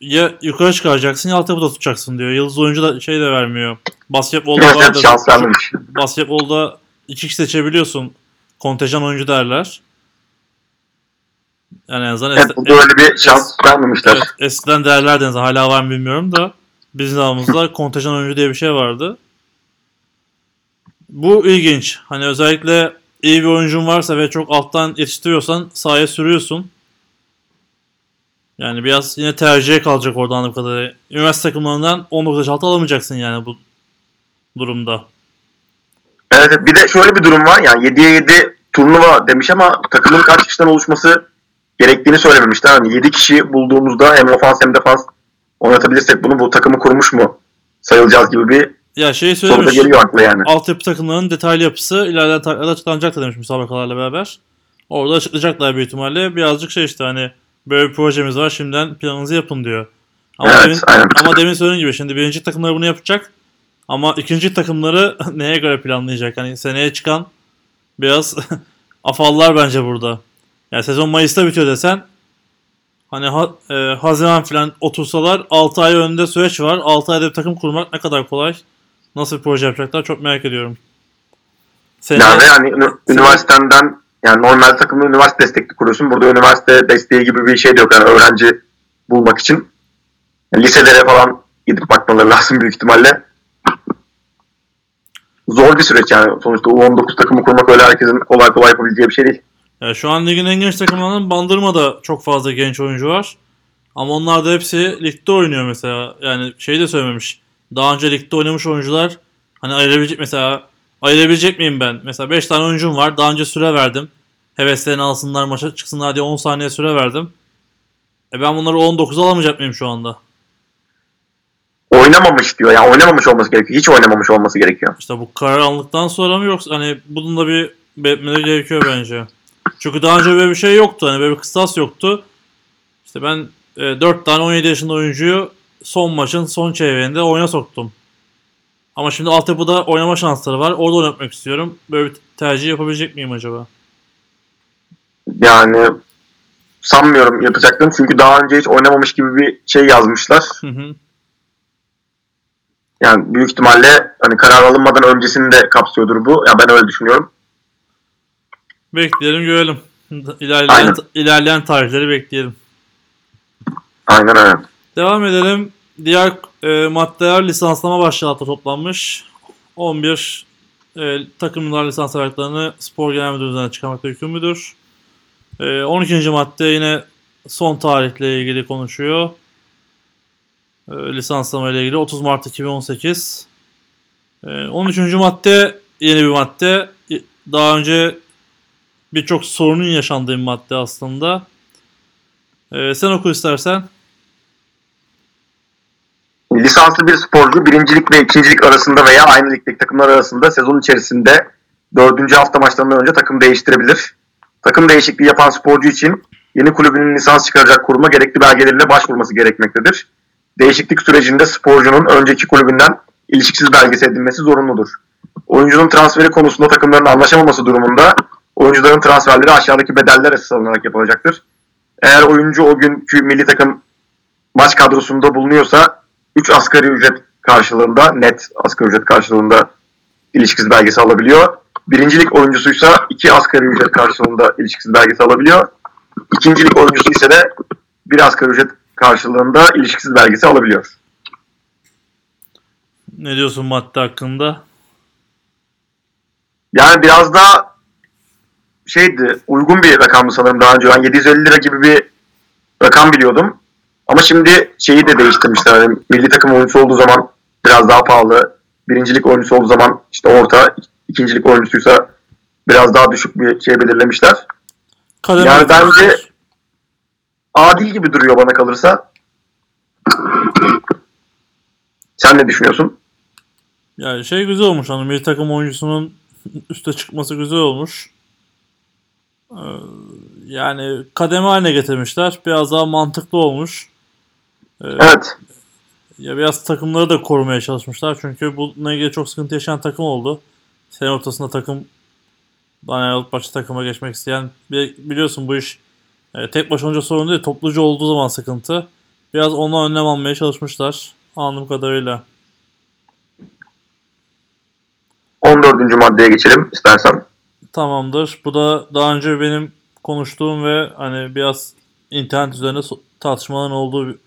ya yukarı çıkaracaksın ya altyapıda tutacaksın diyor. Yıldız oyuncu da şey de vermiyor. Basketbolda
Evet, vermemiş.
Basketbolda iki kişi seçebiliyorsun. Kontenjan oyuncu derler. Yani en azından
Evet,
es-
burada öyle bir şans vermemişler.
evet, eskiden azından. Hala var mı bilmiyorum da. Bizim zamanımızda kontenjan oyuncu diye bir şey vardı. Bu ilginç. Hani özellikle iyi bir oyuncun varsa ve çok alttan yetiştiriyorsan sahaya sürüyorsun. Yani biraz yine tercihe kalacak oradan anladığım kadarıyla. Üniversite takımlarından 19 yaş altı alamayacaksın yani bu durumda.
Evet, bir de şöyle bir durum var. Yani 7'ye 7 turnuva demiş ama takımın kaç kişiden oluşması gerektiğini söylememişler. Hani 7 kişi bulduğumuzda hem ofans hem defans oynatabilirsek bunu bu takımı kurmuş mu sayılacağız gibi bir
Ya şey
da
söylemiş.
geliyor akla yani.
altyapı takımlarının detaylı yapısı ilerleyen tarihlerde açıklanacaktır demiş müsabakalarla beraber. Orada açıklayacaklar büyük ihtimalle. Birazcık şey işte hani böyle bir projemiz var şimdiden planınızı yapın diyor. Ama,
Evet,
demin,
aynen.
ama demin söylediğim gibi şimdi birinci takımları bunu yapacak. Ama ikinci takımları neye göre planlayacak? Hani seneye çıkan biraz afallar bence burada. Yani sezon Mayıs'ta bitiyor desen hani ha, e, Haziran falan otursalar 6 ay önünde süreç var. 6 ayda bir takım kurmak ne kadar kolay. Nasıl bir proje yapacaklar çok merak ediyorum. Seneye,
Yani yani üniversitenden yani normal takımı üniversite destekli kuruyorsun. Burada üniversite desteği gibi bir şey de yok. Yani öğrenci bulmak için. Liselere falan gidip bakmaları lazım büyük ihtimalle. Zor bir süreç yani. Sonuçta U19 takımı kurmak öyle herkesin kolay kolay yapabileceği bir şey değil.
Ya şu an ligin en genç takımlarından Bandırma'da çok fazla genç oyuncu var. Ama onlar da hepsi ligde oynuyor mesela. Yani şey de söylememiş. Daha önce ligde oynamış oyuncular hani ayırabilecek mesela ayırabilecek miyim ben? Mesela 5 tane oyuncum var. Daha önce süre verdim. Heveslerini alsınlar maça çıksınlar diye 10 saniye süre verdim. E ben bunları 19 alamayacak mıyım şu anda?
Oynamamış diyor. Yani oynamamış olması gerekiyor. Hiç oynamamış olması gerekiyor.
İşte bu karar alındıktan sonra mı yoksa hani bunun da bir belirtmeleri gerekiyor bence. Çünkü daha önce böyle bir şey yoktu. Hani böyle bir kıstas yoktu. İşte ben e, 4 tane 17 yaşında oyuncuyu son maçın son çeyreğinde oyuna soktum. Ama şimdi altyapıda oynama şansları var. Orada oynatmak istiyorum. Böyle bir tercih yapabilecek miyim acaba?
Yani sanmıyorum yapacaklarını. Çünkü daha önce hiç oynamamış gibi bir şey yazmışlar.
Hı hı.
Yani büyük ihtimalle hani karar alınmadan öncesini de kapsıyordur bu. Ya ben öyle düşünüyorum.
Bekleyelim görelim. İlerleyen,
Aynen.
ilerleyen tarihleri bekleyelim.
Aynen öyle.
Devam edelim. Diğer e, maddeler lisanslama başlığı toplanmış. 11 e, takımlar lisans evraklarını spor genel müdürlüğünden çıkarmakta yükümlüdür. E, 12. madde yine son tarihle ilgili konuşuyor. E, lisanslama ile ilgili 30 Mart 2018. E, 13. madde yeni bir madde. E, Daha önce birçok sorunun yaşandığı bir madde aslında. E, sen oku istersen.
Lisanslı bir sporcu birincilik ve ikincilik arasında veya aynı ligdeki takımlar arasında sezon içerisinde dördüncü hafta maçlarından önce takım değiştirebilir. Takım değişikliği yapan sporcu için yeni kulübünün lisans çıkaracak kuruma gerekli belgeleriyle başvurması gerekmektedir. Değişiklik sürecinde sporcunun önceki kulübünden ilişkisiz belgesi edinmesi zorunludur. Oyuncunun transferi konusunda takımların anlaşamaması durumunda oyuncuların transferleri aşağıdaki bedeller esas alınarak yapılacaktır. Eğer oyuncu o günkü milli takım maç kadrosunda bulunuyorsa 3 asgari ücret karşılığında, net asgari ücret karşılığında ilişkisiz belgesi alabiliyor. Birincilik oyuncusuysa 2 asgari ücret karşılığında ilişkisiz belgesi alabiliyor. İkincilik oyuncusu ise de 1 asgari ücret karşılığında ilişkisiz belgesi alabiliyor.
Ne diyorsun madde hakkında?
Yani biraz daha şeydi, uygun bir rakamdı sanırım daha önce. Ben 750 lira gibi bir rakam biliyordum. Ama şimdi şeyi de değiştirmişler. Yani milli takım oyuncusu olduğu zaman biraz daha pahalı. Birincilik oyuncusu olduğu zaman işte orta, ikincilik oyuncusuysa biraz daha düşük bir şey belirlemişler.
Kademe
Yani bence- Adil gibi duruyor bana kalırsa. Sen ne düşünüyorsun?
Yani şey güzel olmuş hani bir takım oyuncusunun üste çıkması güzel olmuş. Ee, Yani kademe haline getirmişler. Biraz daha mantıklı olmuş. Ee,
Evet.
Ya biraz takımları da korumaya çalışmışlar. Çünkü bununla ilgili çok sıkıntı yaşayan takım oldu. Sene ortasında takım yani başka takıma geçmek isteyen Bi- biliyorsun bu iş e, tek başına olunca sorun değil. Topluca olduğu zaman sıkıntı. Biraz ona önlem almaya çalışmışlar. Anladığım kadarıyla.
14. maddeye geçelim istersen.
Tamamdır. Bu da daha önce benim konuştuğum ve hani biraz internet üzerinde so- tartışmaların olduğu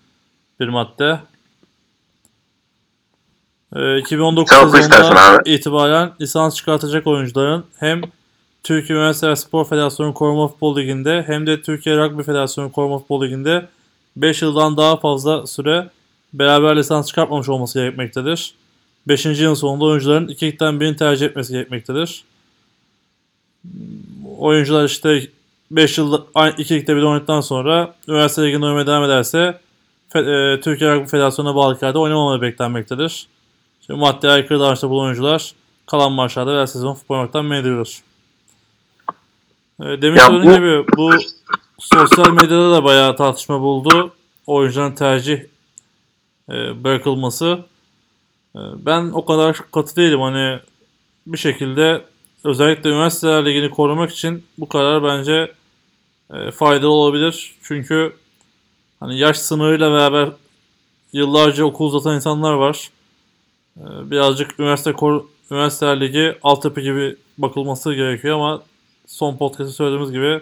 bir- madde. Ee, 2019
Sen oku istersen
sezonundan
abi.
itibaren lisans çıkartacak oyuncuların hem Türkiye Üniversiteler Spor Federasyonu Koruma Futbol Ligi'nde hem de Türkiye Rugby Federasyonu Koruma Futbol Ligi'nde 5 yıldan daha fazla süre beraber lisans çıkartmamış olması gerekmektedir. 5. yılın sonunda oyuncuların iki ligden birini tercih etmesi gerekmektedir oyuncular işte 5 yıl iki ligde bir oynadıktan sonra üniversite liginde oynamaya devam ederse e, Türkiye Rugby Federasyonu'na bağlı liglerde oynamamaları beklenmektedir. Şimdi maddeye aykırı davranışta bulunan oyuncular kalan maçlarda ve sezon futbol oynamaktan men ediliyor. E, demin söylediğim gibi bu sosyal medyada da bayağı tartışma buldu. Oyuncuların tercih e, bırakılması. E, ben o kadar katı değilim. Hani bir şekilde özellikle üniversiteler ligini korumak için bu karar bence e, faydalı olabilir. Çünkü hani yaş sınırıyla beraber yıllarca okul uzatan insanlar var. E, birazcık üniversite kor üniversiteler ligi altyapı gibi bakılması gerekiyor ama son podcast'ta söylediğimiz gibi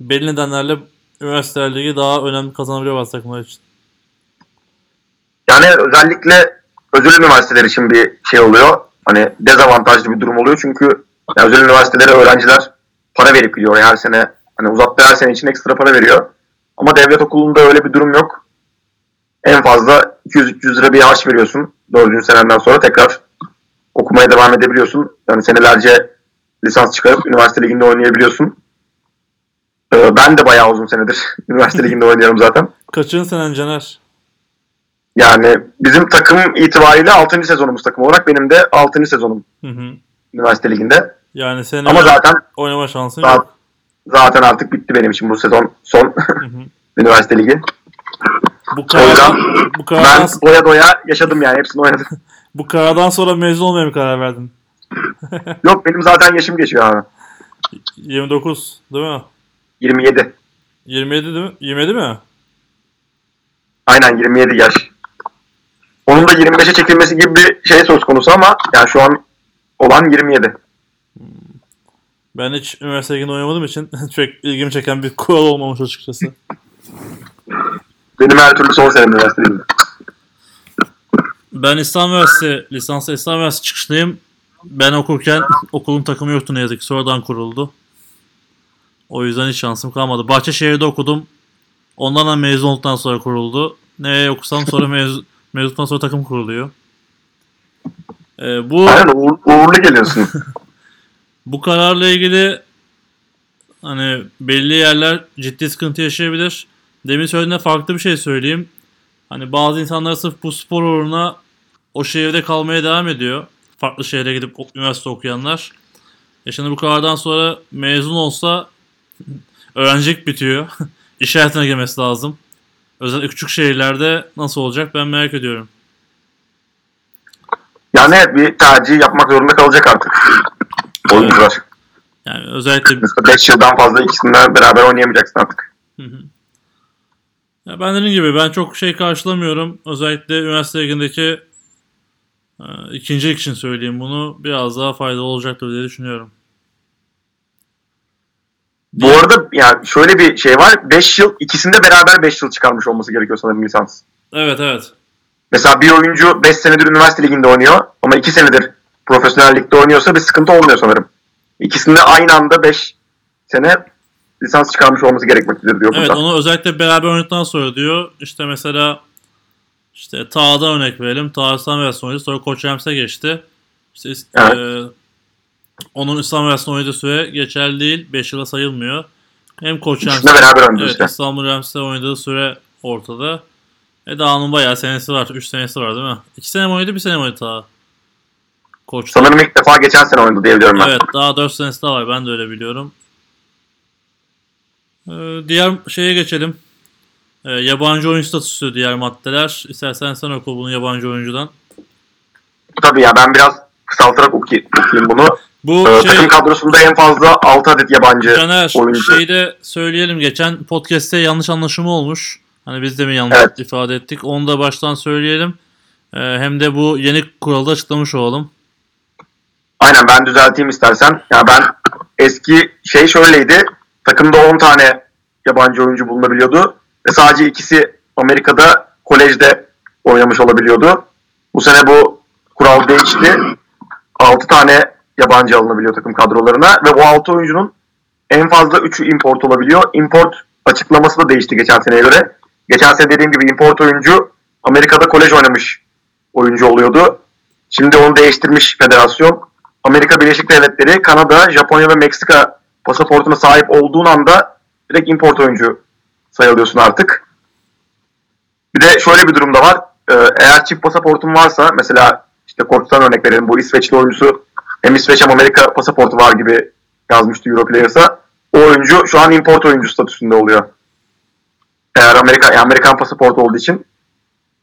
belli nedenlerle üniversiteler ligi daha önemli kazanabiliyor bazı takımlar için.
Yani özellikle özel üniversiteler için bir şey oluyor. Hani dezavantajlı bir durum oluyor çünkü yani özel üniversitelere öğrenciler para verip gidiyor her sene. Hani uzattığı her sene için ekstra para veriyor. Ama devlet okulunda öyle bir durum yok. En fazla 200-300 lira bir harç veriyorsun. Dördüncü senenden sonra tekrar okumaya devam edebiliyorsun. Yani senelerce lisans çıkarıp üniversite liginde oynayabiliyorsun. Ee, Ben de bayağı uzun senedir üniversite liginde oynuyorum zaten.
Kaçıncı senen Caner?
Yani bizim takım itibariyle 6. sezonumuz takım olarak benim de 6. sezonum
Hı hı.
Üniversite liginde.
Yani senin
Ama zaten
oynama şansın
Zaten-
yok.
zaten artık bitti benim için bu sezon son
Hı hı.
üniversite ligi.
Bu karardan, bu
ben
karardan,
doya doya yaşadım yani hepsini oynadım.
bu karardan sonra mezun olmaya mı karar verdin?
Yok benim zaten yaşım geçiyor abi.
29 değil mi?
27.
27 değil mi? 27 mi?
Aynen 27 yaş. Onun da 25'e çekilmesi gibi bir şey söz konusu ama yani şu an olan 27.
Ben hiç üniversite liginde oynamadığım için çok ilgimi çeken bir kural olmamış açıkçası.
Benim her türlü son senem üniversiteydi.
Ben İslam Üniversitesi, lisanslı İslam Üniversitesi çıkışlıyım. Ben okurken okulun takımı yoktu ne yazık ki. Sonradan kuruldu. O yüzden hiç şansım kalmadı. Bahçeşehir'de okudum. Ondan da mezun olduktan sonra kuruldu. Nereye okusam sonra mez mezundan sonra takım kuruluyor. Ee, bu
Aynen uğur, uğurlu geliyorsun.
bu kararla ilgili hani belli yerler ciddi sıkıntı yaşayabilir. Demin söylediğinde farklı bir şey söyleyeyim. Hani bazı insanlar sırf bu spor uğruna o şehirde kalmaya devam ediyor. Farklı şehre gidip üniversite okuyanlar. E şimdi bu karardan sonra mezun olsa öğrencilik bitiyor. İş hayatına girmesi lazım. Özellikle küçük şehirlerde nasıl olacak ben merak ediyorum.
Yani bir tercih yapmak zorunda kalacak artık. Oyuncular.
Yani özellikle
Mesela 5 yıldan fazla ikisinden beraber oynayamayacaksın artık.
Hı hı. Ya ben dediğim gibi ben çok şey karşılamıyorum. Özellikle üniversite ligindeki e, ikincilik için söyleyeyim bunu. Biraz daha faydalı olacaktır diye düşünüyorum.
Bu arada yani şöyle bir şey var. 5 yıl ikisinde beraber 5 yıl çıkarmış olması gerekiyor sanırım lisans.
Evet evet.
Mesela bir oyuncu 5 senedir üniversite liginde oynuyor ama 2 senedir profesyonel ligde oynuyorsa bir sıkıntı olmuyor sanırım. İkisinde aynı anda 5 sene lisans çıkarmış olması gerekmektedir diyor
Evet
burada.
onu özellikle beraber oynadıktan sonra diyor. İşte mesela işte Tağ'da örnek verelim. Tağ İslam Üniversitesi'nde oynadı. Sonra Koç Rams'e geçti. İşte
Evet.
e, onun İslam Üniversitesi'nde oynadığı süre geçerli değil. 5 yıla sayılmıyor. Hem Koç
oynuyor
Evet
işte.
İstanbul Rams'te oynadığı süre ortada. E daha onun bayağı senesi var. 3 senesi var değil mi? 2 sene mi oynadı 1 sene mi oynadı daha? Koç'ta.
Sanırım ilk defa geçen sene oynadı diyebiliyorum ben.
Evet daha 4 senesi daha var. Ben de öyle biliyorum. Ee, diğer şeye geçelim. Ee, yabancı oyuncu statüsü diğer maddeler. İstersen sen oku bunu yabancı oyuncudan.
Tabii ya ben biraz kısaltarak okuy- okuyayım bunu.
Bu
Ee,
şey
Takım kadrosunda en fazla 6 adet yabancı
Caner
oyuncu.
şeyi de söyleyelim. Geçen podcast'te yanlış anlaşılma olmuş. Hani biz de mi yanlış
Evet.
ifade ettik? Onu da baştan söyleyelim. Ee, hem de bu yeni kuralı da açıklamış olalım.
Aynen ben düzelteyim istersen. Ya ben eski şey şöyleydi. Takımda 10 tane yabancı oyuncu bulunabiliyordu. Ve sadece ikisi Amerika'da kolejde oynamış olabiliyordu. Bu sene bu kural değişti. 6 tane yabancı alınabiliyor takım kadrolarına. Ve bu 6 oyuncunun en fazla 3'ü import olabiliyor. Import açıklaması da değişti geçen seneye göre. Geçen sene dediğim gibi import oyuncu Amerika'da kolej oynamış oyuncu oluyordu. Şimdi onu değiştirmiş federasyon. Amerika Birleşik Devletleri, Kanada, Japonya ve Meksika pasaportuna sahip olduğun anda direkt import oyuncu sayılıyorsun artık. Bir de şöyle bir durum da var. Ee, eğer çift pasaportun varsa mesela işte Koç'tan örnek verelim. Bu İsveçli oyuncusu hem İsveç hem Amerika pasaportu var gibi yazmıştı Europlayers'a. O oyuncu şu an import oyuncu statüsünde oluyor. Eğer Amerika, yani Amerikan pasaportu olduğu için.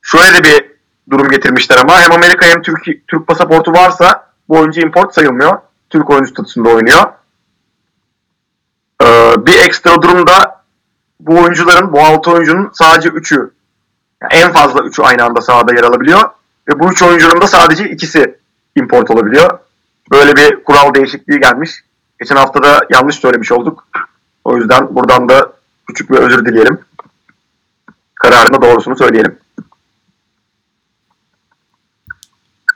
Şöyle de bir durum getirmişler ama hem Amerika hem Türk, Türk pasaportu varsa bu oyuncu import sayılmıyor. Türk oyuncu statüsünde oynuyor. Ee, bir ekstra durumda bu oyuncuların, bu altı oyuncunun sadece üçü, yani en fazla üçü aynı anda sahada yer alabiliyor. Ve bu üç oyuncunun da sadece ikisi import olabiliyor. Böyle bir kural değişikliği gelmiş. Geçen hafta da yanlış söylemiş olduk. O yüzden buradan da küçük bir özür dileyelim. Kararında doğrusunu söyleyelim.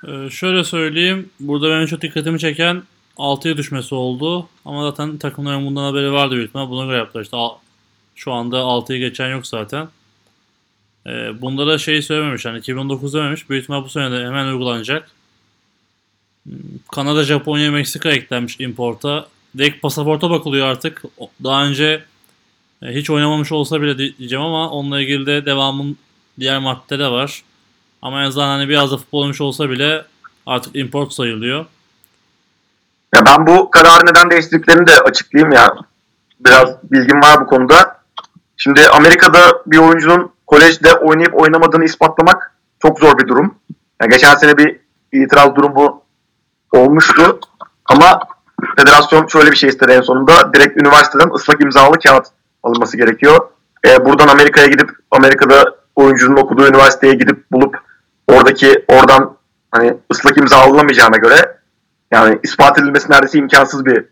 Ee, şöyle söyleyeyim. Burada benim çok dikkatimi çeken 6'ya düşmesi oldu. Ama zaten takımların bundan haberi vardı büyük ihtimal. Buna göre yaptılar. İşte şu anda 6'yı geçen yok zaten. Ee, bunda da şey söylememiş. Hani 2019 dememiş. Büyük ihtimal bu sene de hemen uygulanacak. Hmm, Kanada, Japonya, Meksika eklenmiş importa. Direkt pasaporta bakılıyor artık. Daha önce hiç oynamamış olsa bile di- diyeceğim ama onunla ilgili de devamın diğer madde de var. Ama en azından hani biraz da futbol oynamış olsa bile artık import sayılıyor.
Ya ben bu kararı neden değiştirdiklerini de açıklayayım ya. Biraz bilgim var bu konuda. Şimdi Amerika'da bir oyuncunun kolejde oynayıp oynamadığını ispatlamak çok zor bir durum. Yani geçen sene bir itiraz durumu olmuştu. Ama federasyon şöyle bir şey istedi en sonunda. Direkt üniversiteden ıslak imzalı kağıt alınması gerekiyor. E, buradan Amerika'ya gidip Amerika'da oyuncunun okuduğu üniversiteye gidip bulup oradaki oradan hani ıslak imza alınamayacağına göre yani ispat edilmesi neredeyse imkansız bir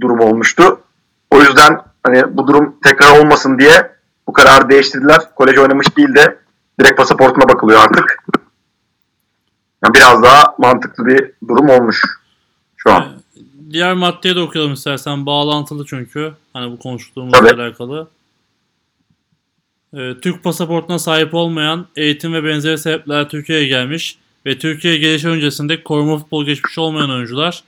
durum olmuştu. O yüzden hani bu durum tekrar olmasın diye bu kararı değiştirdiler. Kolej oynamış değil de direkt pasaportuna bakılıyor artık. Yani biraz daha mantıklı bir durum olmuş şu an.
Diğer maddeye de okuyalım istersen. Bağlantılı çünkü. Hani bu konuştuğumuzla
Tabii.
alakalı. Ee, Türk pasaportuna sahip olmayan eğitim ve benzeri sebeplerle Türkiye'ye gelmiş ve Türkiye'ye geliş öncesinde koruma futbol geçmişi olmayan oyuncular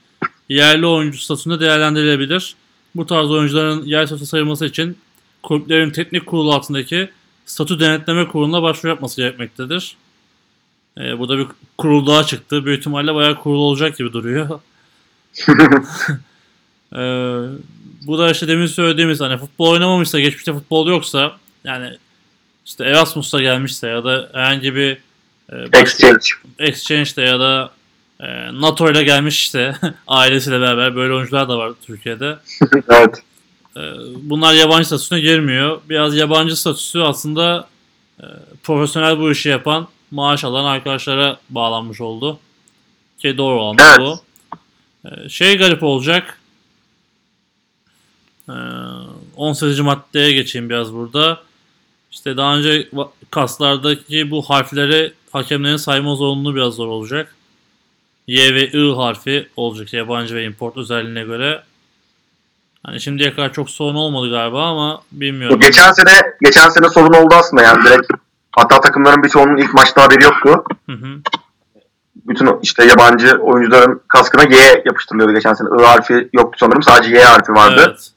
yerli oyuncu statüsünde değerlendirilebilir. Bu tarz oyuncuların yer statüsü sayılması için kulüplerin teknik kurulu altındaki statü denetleme kuruluna başvuru yapması gerekmektedir. Ee, bu da bir kurul daha çıktı. Büyük ihtimalle bayağı kurul olacak gibi duruyor. Ee, bu da işte demin söylediğimiz hani futbol oynamamışsa, geçmişte futbol yoksa yani işte Erasmus'ta gelmişse ya da herhangi bir e, başka-
Exchange.
Exchange'de ya da e, NATO ile gelmiş işte ailesiyle beraber böyle oyuncular da var Türkiye'de.
evet.
E, bunlar yabancı statüsüne girmiyor. Biraz yabancı statüsü aslında e, profesyonel bu işi yapan maaş alan arkadaşlara bağlanmış oldu. Ki doğru olan
Evet.
bu. E, şey garip olacak. E, 18. maddeye geçeyim biraz burada. İşte daha önce kaslardaki bu harfleri hakemlerin sayma zorunluluğu biraz zor olacak. Y ve I harfi olacak yabancı ve import özelliğine göre. Hani şimdiye kadar çok sorun olmadı galiba ama bilmiyorum.
Geçen sene geçen sene sorun oldu aslında yani direkt hatta takımların birçoğunun ilk maçta haberi yoktu.
Hı hı.
Bütün işte yabancı oyuncuların kaskına Y yapıştırılıyordu geçen sene. I harfi yoktu sanırım. Sadece Y harfi vardı.
Evet.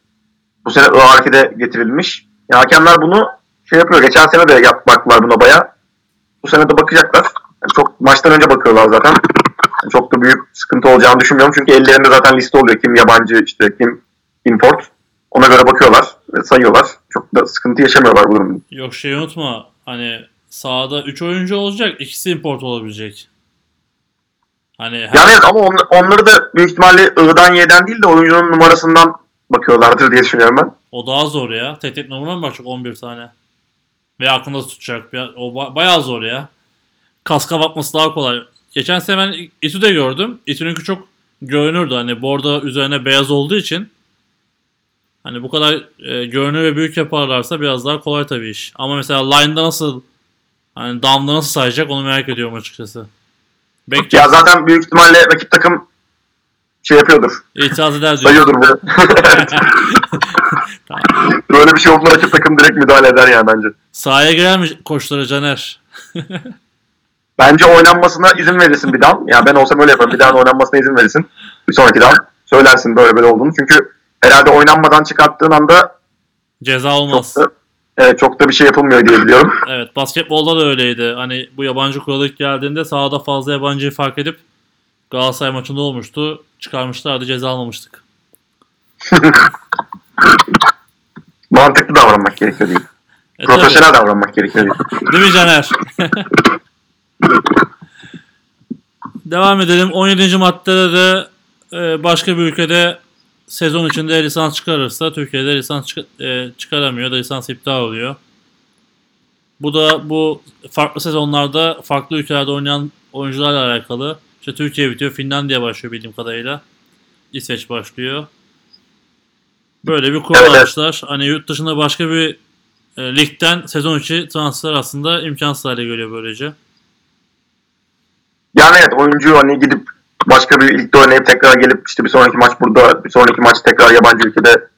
Bu sene I harfi de getirilmiş. Yani hakemler bunu şey yapıyor. Geçen sene de yap, baktılar buna baya. Bu sene de bakacaklar. Yani çok maçtan önce bakıyorlar zaten. Yani çok da büyük sıkıntı olacağını düşünmüyorum. Çünkü ellerinde zaten liste oluyor. Kim yabancı işte kim import. Ona göre bakıyorlar ve sayıyorlar. Çok da sıkıntı yaşamıyorlar bu durumda.
Yok şey unutma. Hani sahada 3 oyuncu olacak. ikisi import olabilecek. Hani her-
Yani evet ama on- onları da büyük ihtimalle I'dan Y'den değil de oyuncunun numarasından bakıyorlardır diye düşünüyorum ben.
o daha zor ya. Tek tek numara mı bakacak 11 tane? Ve aklında tutacak. Bir- O ba- bayağı zor ya. Kaska bakması daha kolay. Geçen sene ben İTÜ'de gördüm. İTÜ'nünki çok görünürdü. Hani bordo üzerine beyaz olduğu için. Hani bu kadar e, görünür ve büyük yaparlarsa biraz daha kolay tabii iş. Ama mesela line'da nasıl hani down'da nasıl sayacak onu merak ediyorum açıkçası. Bekçi
Ya zaten büyük ihtimalle rakip takım şey yapıyordur.
itiraz eder diyor.
Sayıyordur bunu. Böyle bir şey olduğunda rakip takım direkt müdahale eder yani bence.
Sahaya girer mi koçlara Caner?
Bence oynanmasına izin verirsin bir daha. Yani ben olsam öyle yaparım. Bir daha oynanmasına izin verirsin. Bir sonraki daha söylersin böyle böyle olduğunu. Çünkü herhalde oynanmadan çıkarttığın anda
Ceza
çok
olmaz.
da, evet, çok da bir şey yapılmıyor diye biliyorum.
Evet basketbolda da öyleydi. Hani bu yabancı kuralı geldiğinde sahada fazla yabancıyı fark edip Galatasaray maçında olmuştu. Çıkarmışlardı ceza almamıştık.
Mantıklı davranmak gerekiyor değil.
E, tabii.
Profesyonel davranmak gerekiyor değil.
Değil mi Caner? Devam edelim. 17. maddede de e, başka bir ülkede sezon içinde lisans çıkarırsa Türkiye'de lisans çık- e, çıkaramıyor da lisans iptal oluyor. Bu da bu farklı sezonlarda farklı ülkelerde oynayan oyuncularla alakalı. İşte Türkiye bitiyor, Finlandiya başlıyor bildiğim kadarıyla. İsveç başlıyor. Böyle bir kural
Evet.
Hani yurt dışında başka bir e, ligden sezon içi transfer aslında imkansız hale geliyor böylece.
Yani evet oyuncu hani gidip başka bir ligde oynayıp tekrar gelip işte bir sonraki maç burada, bir sonraki maç tekrar yabancı ülkede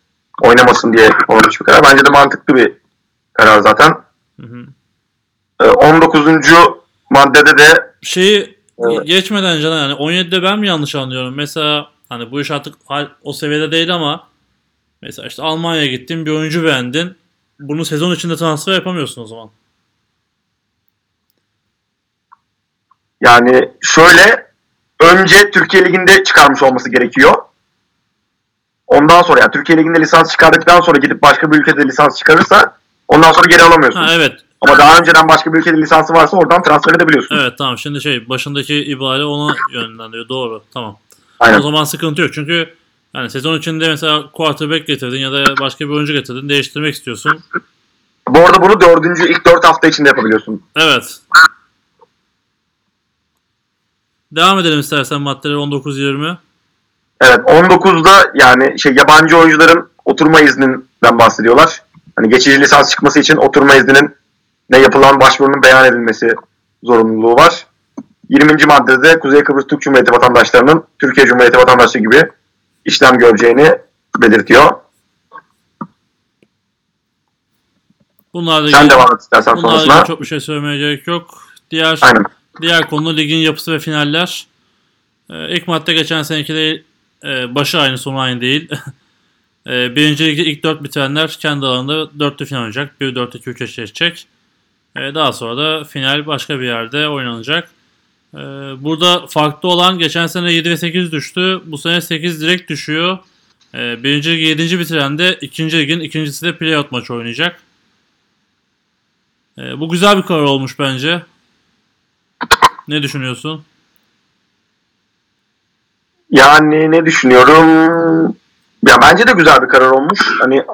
oynamasın diye alınmış bir karar. Bence de mantıklı bir karar zaten.
Hı hı.
Ee, 19. maddede de
Şeyi
Evet.
geçmeden Can yani 17'de ben mi yanlış anlıyorum? Mesela hani bu iş artık o seviyede değil ama mesela işte Almanya'ya gittin bir oyuncu beğendin. Bunu sezon içinde transfer yapamıyorsun o zaman.
yani şöyle önce Türkiye Ligi'nde çıkarmış olması gerekiyor. Ondan sonra yani Türkiye Ligi'nde lisans çıkardıktan sonra gidip başka bir ülkede lisans çıkarırsa ondan sonra geri alamıyorsun.
Ha evet.
Ama daha önceden başka bir ülkede lisansı varsa oradan transfer edebiliyorsun.
Evet tamam. Şimdi şey başındaki ibare ona yönlendiriyor. Doğru. Tamam.
Aynen.
O zaman sıkıntı yok. Çünkü yani sezon içinde mesela quarterback getirdin ya da başka bir oyuncu getirdin. Değiştirmek istiyorsun.
Bu arada bunu dördüncü ilk dört hafta içinde yapabiliyorsun.
Evet. Devam edelim istersen maddeler 19-20.
Evet 19'da yani şey yabancı oyuncuların oturma izninden bahsediyorlar. Hani geçici lisans çıkması için oturma izninin ne yapılan başvurunun beyan edilmesi zorunluluğu var. 20. maddede Kuzey Kıbrıs Türk Cumhuriyeti vatandaşlarının Türkiye Cumhuriyeti vatandaşı gibi işlem göreceğini belirtiyor.
Bunlarla
Sen
ilgili,
devam et istersen
bunlarla
sonrasına.
çok bir şey söylemeye gerek yok. Diğer
Aynen.
Diğer konu ligin yapısı ve finaller. Ee, ilk madde geçen seneki değil, e, başı aynı sonu aynı değil. e, birinci ligde ilk dört bitirenler kendi alanında dörtlü final oynayacak. 1 4 2 3 eşleşecek. E, daha sonra da final başka bir yerde oynanacak. E, burada farklı olan geçen sene 7 ve 8 düştü. Bu sene 8 direkt düşüyor. Birinci ligi 7. bitiren de ikinci ligin ikincisi de playout maçı oynayacak. Bu güzel bir karar olmuş bence. Ne düşünüyorsun?
Yani ne düşünüyorum? Ya bence de güzel bir karar olmuş. Hani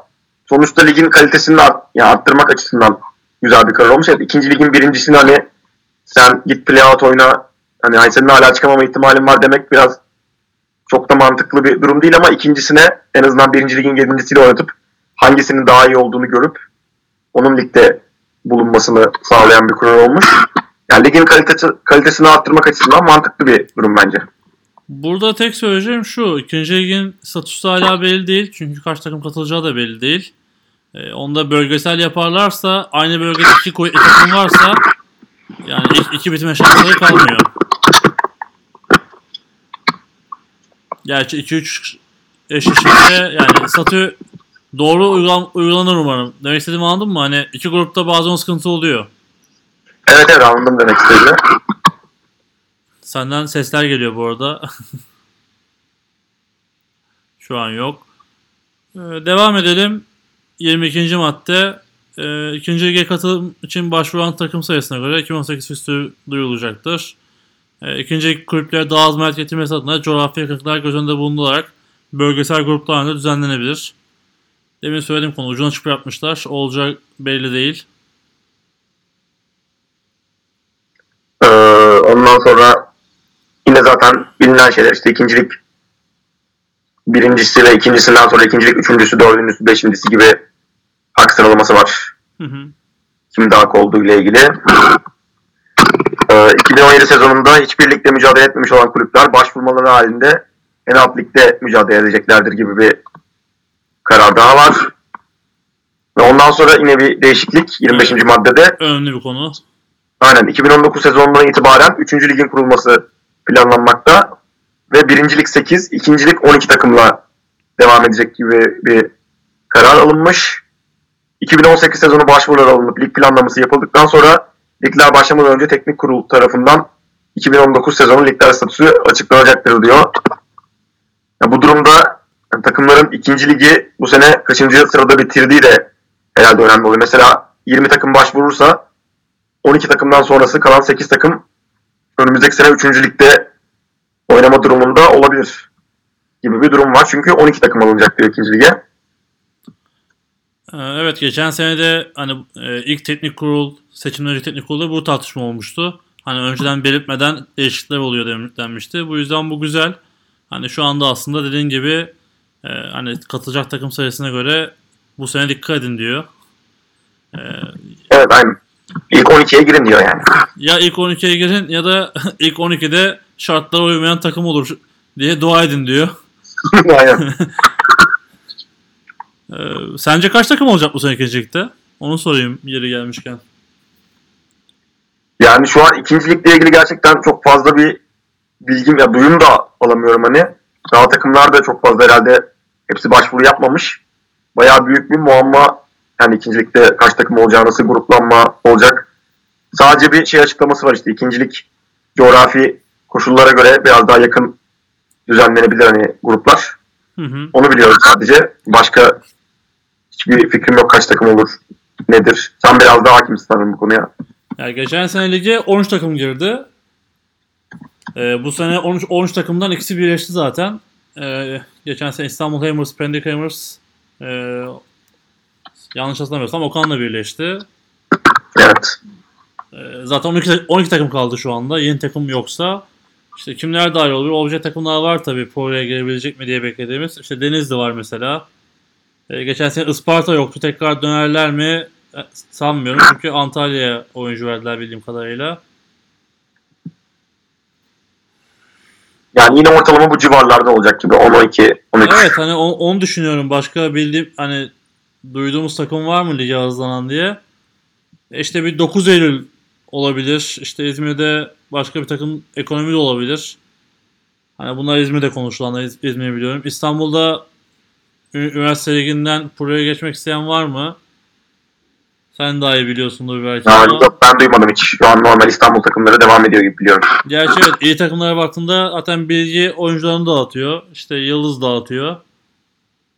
sonuçta ligin kalitesini art, yani arttırmak açısından güzel bir karar olmuş. Evet, ikinci ligin birincisini hani sen git playout oyna hani, senin hala çıkamama ihtimalin var demek biraz çok da mantıklı bir durum değil ama ikincisine en azından birinci ligin yedincisiyle oynatıp hangisinin daha iyi olduğunu görüp onun ligde bulunmasını sağlayan bir karar olmuş. Yani ligin kalitesi, kalitesini arttırmak açısından mantıklı bir durum bence.
Burada tek söyleyeceğim şu. ikinci ligin statüsü hala belli değil. Çünkü kaç takım katılacağı da belli değil. Ee, onda bölgesel yaparlarsa aynı bölgede iki kuvvetli takım varsa yani ilk iki bitme şansları kalmıyor. Gerçi 2-3 eşleşirse yani statü doğru uygulan, uygulanır umarım. Demek istediğimi anladın mı? Hani iki grupta bazen sıkıntı oluyor.
Evet evet anladım demek istediğini.
Senden sesler geliyor bu arada. Şu an yok. Ee, devam edelim. 22. madde. Ee, ikinci lige katılım için başvuran takım sayısına göre 2018 fistü duyulacaktır. Ee, ikinci lig kulüplere daha az mert getirmesi adına coğrafi yakınlıklar göz önünde bulundurarak bölgesel gruplar düzenlenebilir. Demin söylediğim konu ucuna açık yapmışlar. Olacak belli değil.
Ee, ondan sonra yine zaten bilinen şeyler işte ikincilik birincisi ve ikincisinden sonra ikincilik üçüncüsü, dördüncüsü, beşincisi gibi hak sıralaması var.
Hı hı.
Kim daha olduğu ile ilgili. Ee, 2017 sezonunda hiçbir ligde mücadele etmemiş olan kulüpler başvurmaları halinde en alt ligde mücadele edeceklerdir gibi bir karar daha var. Ve ondan sonra yine bir değişiklik 25. maddede
Önemli bir konu.
Aynen 2019 sezonundan itibaren 3. ligin kurulması planlanmakta ve 1. lig 8, 2. lig 12 takımla devam edecek gibi bir karar alınmış. 2018 sezonu başvurular alınıp lig planlaması yapıldıktan sonra ligler başlamadan önce teknik kurul tarafından 2019 sezonu ligler statüsü açıklanacaktır diyor. Ya bu durumda yani takımların ikinci ligi bu sene kaçıncı sırada bitirdiği de herhalde önemli oluyor. Mesela 20 takım başvurursa 12 takımdan sonrası kalan 8 takım önümüzdeki sene 3. ligde oynama durumunda olabilir gibi bir durum var. Çünkü 12 takım alınacak diyor 2. lige.
Ee, Evet geçen sene de hani e, ilk teknik kurul seçimden önce teknik kurulda bu tartışma olmuştu. Hani önceden belirtmeden değişiklikler oluyor denmişti. Bu yüzden bu güzel. Hani şu anda aslında dediğin gibi e, hani katılacak takım sayısına göre bu sene dikkat edin diyor. E,
Evet aynen. İlk 12'ye girin diyor yani.
ya ilk 12'ye girin ya da ilk 12'de şartlara uymayan takım olur diye dua edin diyor.
aynen.
E, sence kaç takım olacak bu sene ikincilikte? Onu sorayım yeri gelmişken.
Yani şu an ikincilikle ilgili gerçekten çok fazla bir bilgim ya duyum da alamıyorum hani. Daha takımlar da çok fazla herhalde hepsi başvuru yapmamış. Bayağı büyük bir muamma yani ikincilikte kaç takım olacağı, nasıl gruplanma olacak. Sadece bir şey açıklaması var işte ikincilik coğrafi koşullara göre biraz daha yakın düzenlenebilir hani gruplar.
Hı hı.
Onu biliyoruz sadece. Başka hiçbir fikrim yok kaç takım olur, nedir. Sen biraz daha hakimsin sanırım bu konuya.
Yani geçen sene lige 13 takım girdi. Ee, bu sene 13, 13 takımdan ikisi birleşti zaten. Ee, geçen sene İstanbul Hammers, Pendik Hammers e, yanlış hatırlamıyorsam Okan'la birleşti.
Evet.
Ee, zaten 12, 12 takım kaldı şu anda. Yeni takım yoksa. İşte kimler dahil olur? Obje takımlar var tabii. Pro'ya girebilecek mi diye beklediğimiz. İşte Denizli var mesela. Ee, geçen sene Isparta yoktu. Tekrar dönerler mi? E, sanmıyorum. Çünkü Antalya'ya oyuncu verdiler bildiğim kadarıyla.
Yani yine ortalama bu civarlarda olacak gibi 10-12, 13.
Evet hani o- onu düşünüyorum. Başka bildiğim hani duyduğumuz takım var mı lige hızlanan diye. E İşte bir 9 Eylül olabilir. İşte İzmir'de başka bir takım ekonomi de olabilir. Hani bunlar İzmir'de konuşulanlar İz- İzmir'i biliyorum. İstanbul'da üniversite liginden buraya geçmek isteyen var mı? Sen daha iyi biliyorsundur belki
Yani
ama.
yok, ben duymadım hiç. Şu an normal İstanbul takımları devam ediyor gibi biliyorum.
Gerçi evet iyi takımlara baktığında zaten bilgi oyuncularını dağıtıyor. İşte Yıldız dağıtıyor.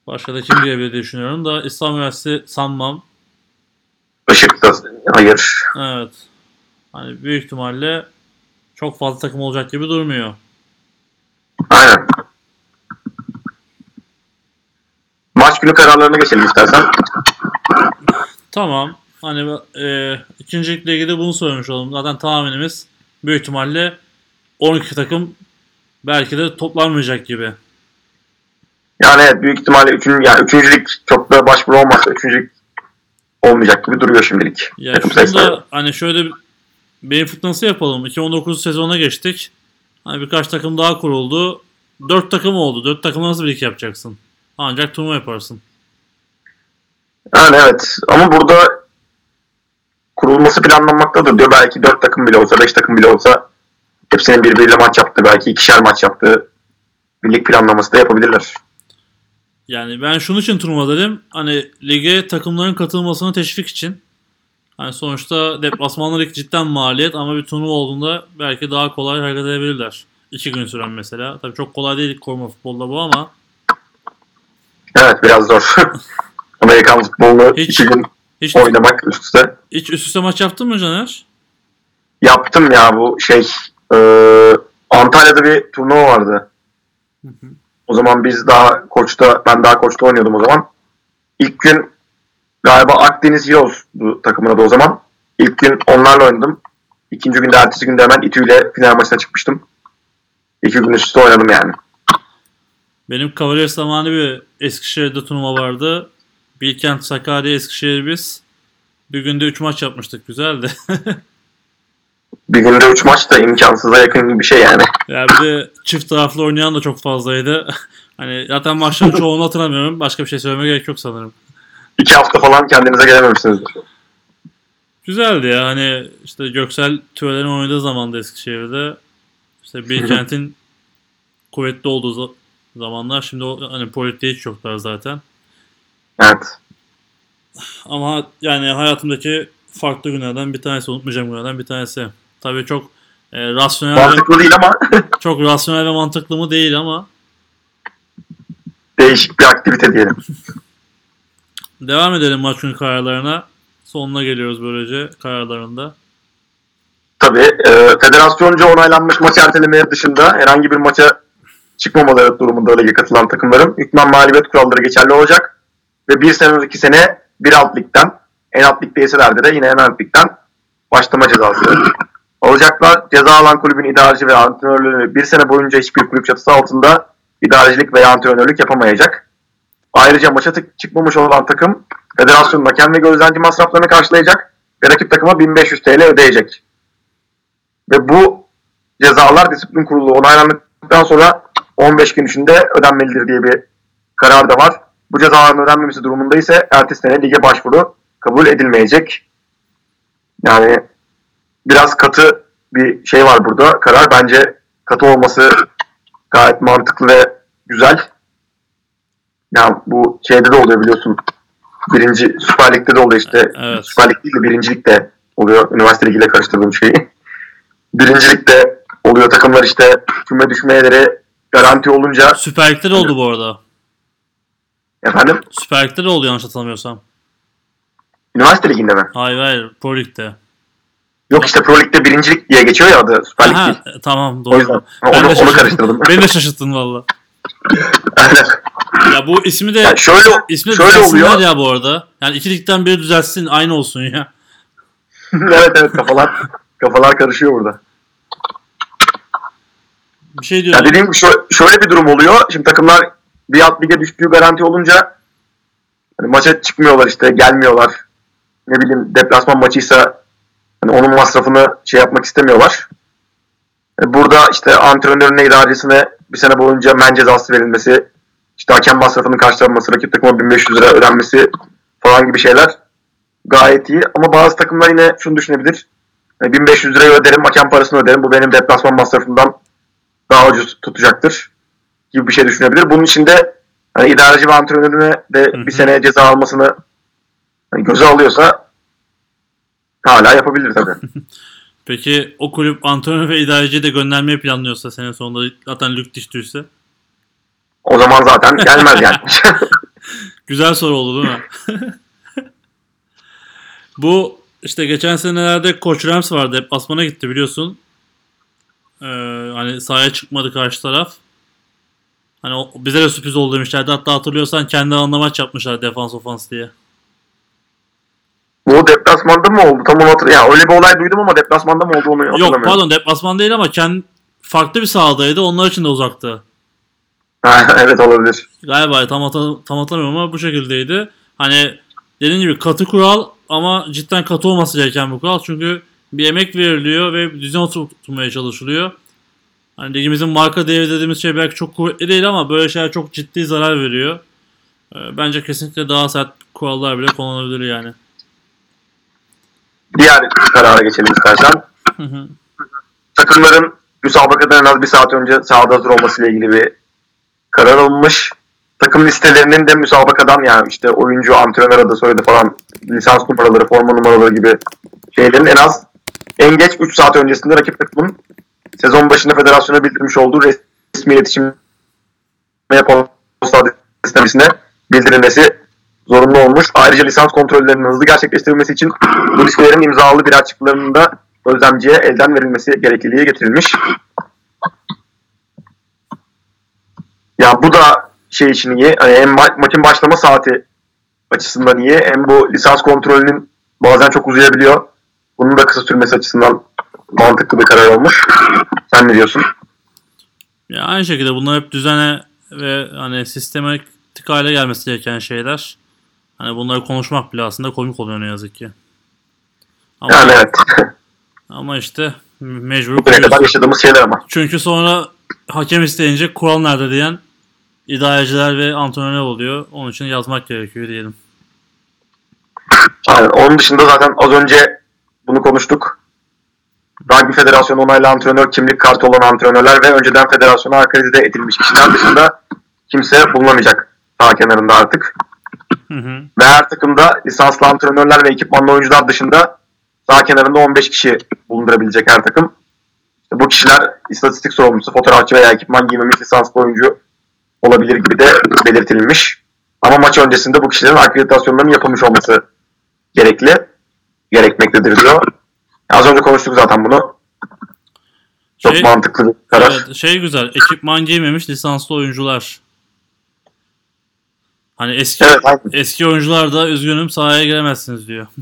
Başka da kim girebilir diye düşünüyorum da İstanbul Üniversitesi sanmam.
Işık'ta hayır.
Evet. Hani büyük ihtimalle çok fazla takım olacak gibi durmuyor.
Aynen. Maç günü kararlarına geçelim istersen.
Tamam. Hani e, ikincilikle ilgili bunu söylemiş olalım. Zaten tahminimiz büyük ihtimalle 12 takım belki de toplanmayacak gibi.
Yani evet büyük ihtimalle üçüncü, yani üçüncülük çok da başvuru olmazsa üçüncülük olmayacak gibi duruyor şimdilik.
Ya
Takım
şunu
sayısı.
da hani şöyle bir beyin fırtınası yapalım. 2019 sezona geçtik. Hani birkaç takım daha kuruldu. 4 takım oldu. 4 takımla nasıl bir yapacaksın? Ancak turnuva yaparsın.
Yani evet ama burada kurulması planlanmaktadır diyor. Belki dört takım bile olsa, beş takım bile olsa hepsinin birbiriyle maç yaptığı, belki ikişer maç yaptığı birlik planlaması da yapabilirler.
Yani ben şunun için turnuva dedim. Hani lige takımların katılmasını teşvik için. Hani sonuçta deplasmanlar cidden maliyet ama bir turnuva olduğunda belki daha kolay hareket edebilirler. İki gün süren mesela. Tabii çok kolay değil koruma futbolda bu ama
Evet biraz zor. Amerikan futbolunu
Hiç-
iki gün
hiç,
oynamak üst üste.
hiç üst üste maç yaptın mı Caner?
Yaptım ya bu şey e, Antalya'da bir turnuva vardı. O zaman biz daha koçta ben daha koçta oynuyordum o zaman. İlk gün galiba Akdeniz Heroes'du takımın adı o zaman. İlk gün onlarla oynadım. İkinci günde ertesi günde hemen İTÜ ile final maçına çıkmıştım. İki gün üst üste oynadım yani.
Benim Cavaliers zamanı bir Eskişehir'de turnuva vardı. Bilkent, Sakarya, Eskişehir biz. Bir günde 3 maç yapmıştık. Güzeldi.
Bir günde üç maç da imkansıza yakın bir şey yani.
ya bir de çift taraflı oynayan da çok fazlaydı. hani zaten maçların çoğunu hatırlamıyorum. Başka bir şey söylemeye gerek yok sanırım.
İki hafta falan kendinize gelememişsinizdir.
Güzeldi ya. Hani işte Göksel Türeler'in oynadığı zamanda Eskişehir'de. işte Bilkent'in kuvvetli olduğu za- zamanlar. Şimdi o, hani Polit'te hiç yoklar zaten.
Evet.
Ama yani hayatımdaki farklı günlerden bir tanesi, unutmayacağım günlerden bir tanesi. Tabii çok e, rasyonel ve,
Mantıklı değil ama
çok rasyonel ve mantıklı mı değil ama
değişik bir aktivite diyelim.
devam edelim maç günü kararlarına. Sonuna geliyoruz böylece kararlarında.
Tabii e, federasyonca onaylanmış maç ertelemeleri dışında herhangi bir maça çıkmamaları durumunda lige katılan takımların hükmen mağlubiyet kuralları geçerli olacak. Ve bir sene önceki sene bir alt ligden, en alt lig değilselerde de yine en alt ligden başlama cezası alacaklar. Ceza alan kulübün idareci ve antrenörlüğü bir sene boyunca hiçbir kulüp çatısı altında idarecilik veya antrenörlük yapamayacak. Ayrıca maça çıkmamış olan takım federasyonun hakem ve gözlemci masraflarını karşılayacak ve rakip takıma 1500 TL ödeyecek. Ve bu cezalar disiplin kurulu onaylandıktan sonra 15 gün içinde ödenmelidir diye bir karar da var. Bu cezaların ödenmemesi durumunda ise ertesi sene lige başvuru kabul edilmeyecek. Yani biraz katı bir şey var burada. Karar bence katı olması gayet mantıklı ve güzel. Yani bu şeyde de oluyor biliyorsun. Birinci Süper Lig'de de oluyor işte.
Evet.
Süper Lig değil de birincilikte oluyor. Üniversite ligiyle karıştırdığım şeyi. Birincilikte oluyor takımlar işte küme düşmeyeleri garanti olunca
Süper Lig'de de oldu bu arada.
efendim
Süper Lig'de de oldu yanlış hatırlamıyorsam.
Üniversite liginde mi?
Hayır hayır Pro Lig'de.
Yok işte Pro Lig'de birincilik diye geçiyor ya adı Süper Lig
Aha,
değil.
e, tamam
O yüzden
doğru.
onu,
Ben
onu
şaşırdım.
karıştırdım.
Beni de şaşırttın valla.
Aynen.
Ya bu ismi de
Yani şöyle
ismi de
şöyle
düzelsinler
oluyor.
ya bu arada. Yani iki ligden biri düzelsin aynı olsun ya.
evet evet kafalar kafalar karışıyor burada.
Bir şey
Ya
diyorum.
dediğim gibi şö- şöyle bir durum oluyor. Şimdi takımlar bir alt lige düştüğü garanti olunca hani maça çıkmıyorlar işte gelmiyorlar. Ne bileyim deplasman maçıysa hani onun masrafını şey yapmak istemiyorlar. Yani burada işte antrenörüne idarecesine bir sene boyunca men cezası verilmesi, işte hakem masrafının karşılanması, rakip takıma 1500 lira ödenmesi falan gibi şeyler gayet iyi. Ama bazı takımlar yine şunu düşünebilir. Yani 1500 lirayı öderim, hakem parasını öderim. Bu benim deplasman masrafımdan daha ucuz tutacaktır gibi bir şey düşünebilir. Bunun için de hani idareci ve antrenörüne de bir sene ceza almasını hani göze alıyorsa hala yapabilir tabii.
Peki o kulüp antrenör ve idareciyi de göndermeyi planlıyorsa senin sonunda zaten lük düştüyse.
o zaman zaten gelmez yani.
Güzel soru oldu değil mi? Bu işte geçen senelerde Koç Rams vardı. Hep Asman'a gitti biliyorsun. Ee, hani sahaya çıkmadı karşı taraf. Hani o, bize de sürpriz oldu demişlerdi. Hatta hatırlıyorsan kendi alanına maç yapmışlar defans ofans diye.
Bu deplasmanda mı oldu? Tam onu hatırlamıyorum. Yani öyle bir olay duydum ama deplasmanda mı oldu onu
Yok
hatırlamıyorum.
pardon deplasman değil ama kendi farklı bir sahadaydı. Onlar için de uzaktı.
Evet olabilir.
Galiba tam, hata- tam hatırlamıyorum ama bu şekildeydi. Hani dediğim gibi katı kural ama cidden katı olması gereken bir kural. Çünkü bir emek veriliyor ve düzen oturtmaya çalışılıyor. Hani ligimizin marka değeri dediğimiz şey belki çok kuvvetli değil ama böyle şeyler çok ciddi zarar veriyor. Ee, Bence kesinlikle daha sert kurallar bile kullanılabilir yani.
Diğer karara geçelim istersen.
Hı hı.
Takımların müsabakadan en az bir saat önce sahada hazır olmasıyla ilgili bir karar alınmış. Takım listelerinin de müsabakadan yani işte oyuncu, antrenör adı, soyadı falan lisans numaraları, forma numaraları gibi şeylerin en az en geç 3 saat öncesinde rakip takımın sezon başında federasyona bildirmiş olduğu resmi iletişim posta adresine bildirilmesi zorunlu olmuş. Ayrıca lisans kontrollerinin hızlı gerçekleştirilmesi için bu listelerin imzalı bir açıklarının da gözlemciye elden verilmesi gerekliliği getirilmiş. Ya bu da şey için iyi. Hani hem ma- maçın başlama saati açısından iyi. Hem bu lisans kontrolünün bazen çok uzayabiliyor. Bunun da kısa sürmesi açısından mantıklı bir karar olmuş. Sen ne diyorsun?
Ya aynı şekilde bunlar hep düzene ve hani sistematik hale gelmesi gereken şeyler. Hani bunları konuşmak bile aslında komik oluyor ne yazık ki. Ama,
Yani evet.
ama işte mecbur
Bugüne kadar
koyuyorsun.
yaşadığımız şeyler ama.
Çünkü sonra hakem isteyince kural nerede diyen idareciler ve antrenörler oluyor. Onun için yazmak gerekiyor diyelim.
Aynen. Onun dışında zaten az önce bunu konuştuk. Rugby Federasyonu onaylı antrenör, kimlik kartı olan antrenörler ve önceden federasyona akredite edilmiş kişiler dışında kimse bulunamayacak sağ kenarında artık.
Hı hı.
Ve her takımda lisanslı antrenörler ve ekipmanlı oyuncular dışında sağ kenarında 15 kişi bulundurabilecek her takım. İşte bu kişiler istatistik sorumlusu, fotoğrafçı veya ekipman giymemiş lisanslı oyuncu olabilir gibi de belirtilmiş. Ama maç öncesinde bu kişilerin akreditasyonlarının yapılmış olması gerekli, gerekmektedir diyor. Az önce konuştuk zaten bunu. Çok
Şey-
mantıklı bir karar.
Evet, şey güzel. Ekipman giymemiş lisanslı oyuncular. Hani eski
Evet, aynen.
eski oyuncular da üzgünüm sahaya giremezsiniz diyor.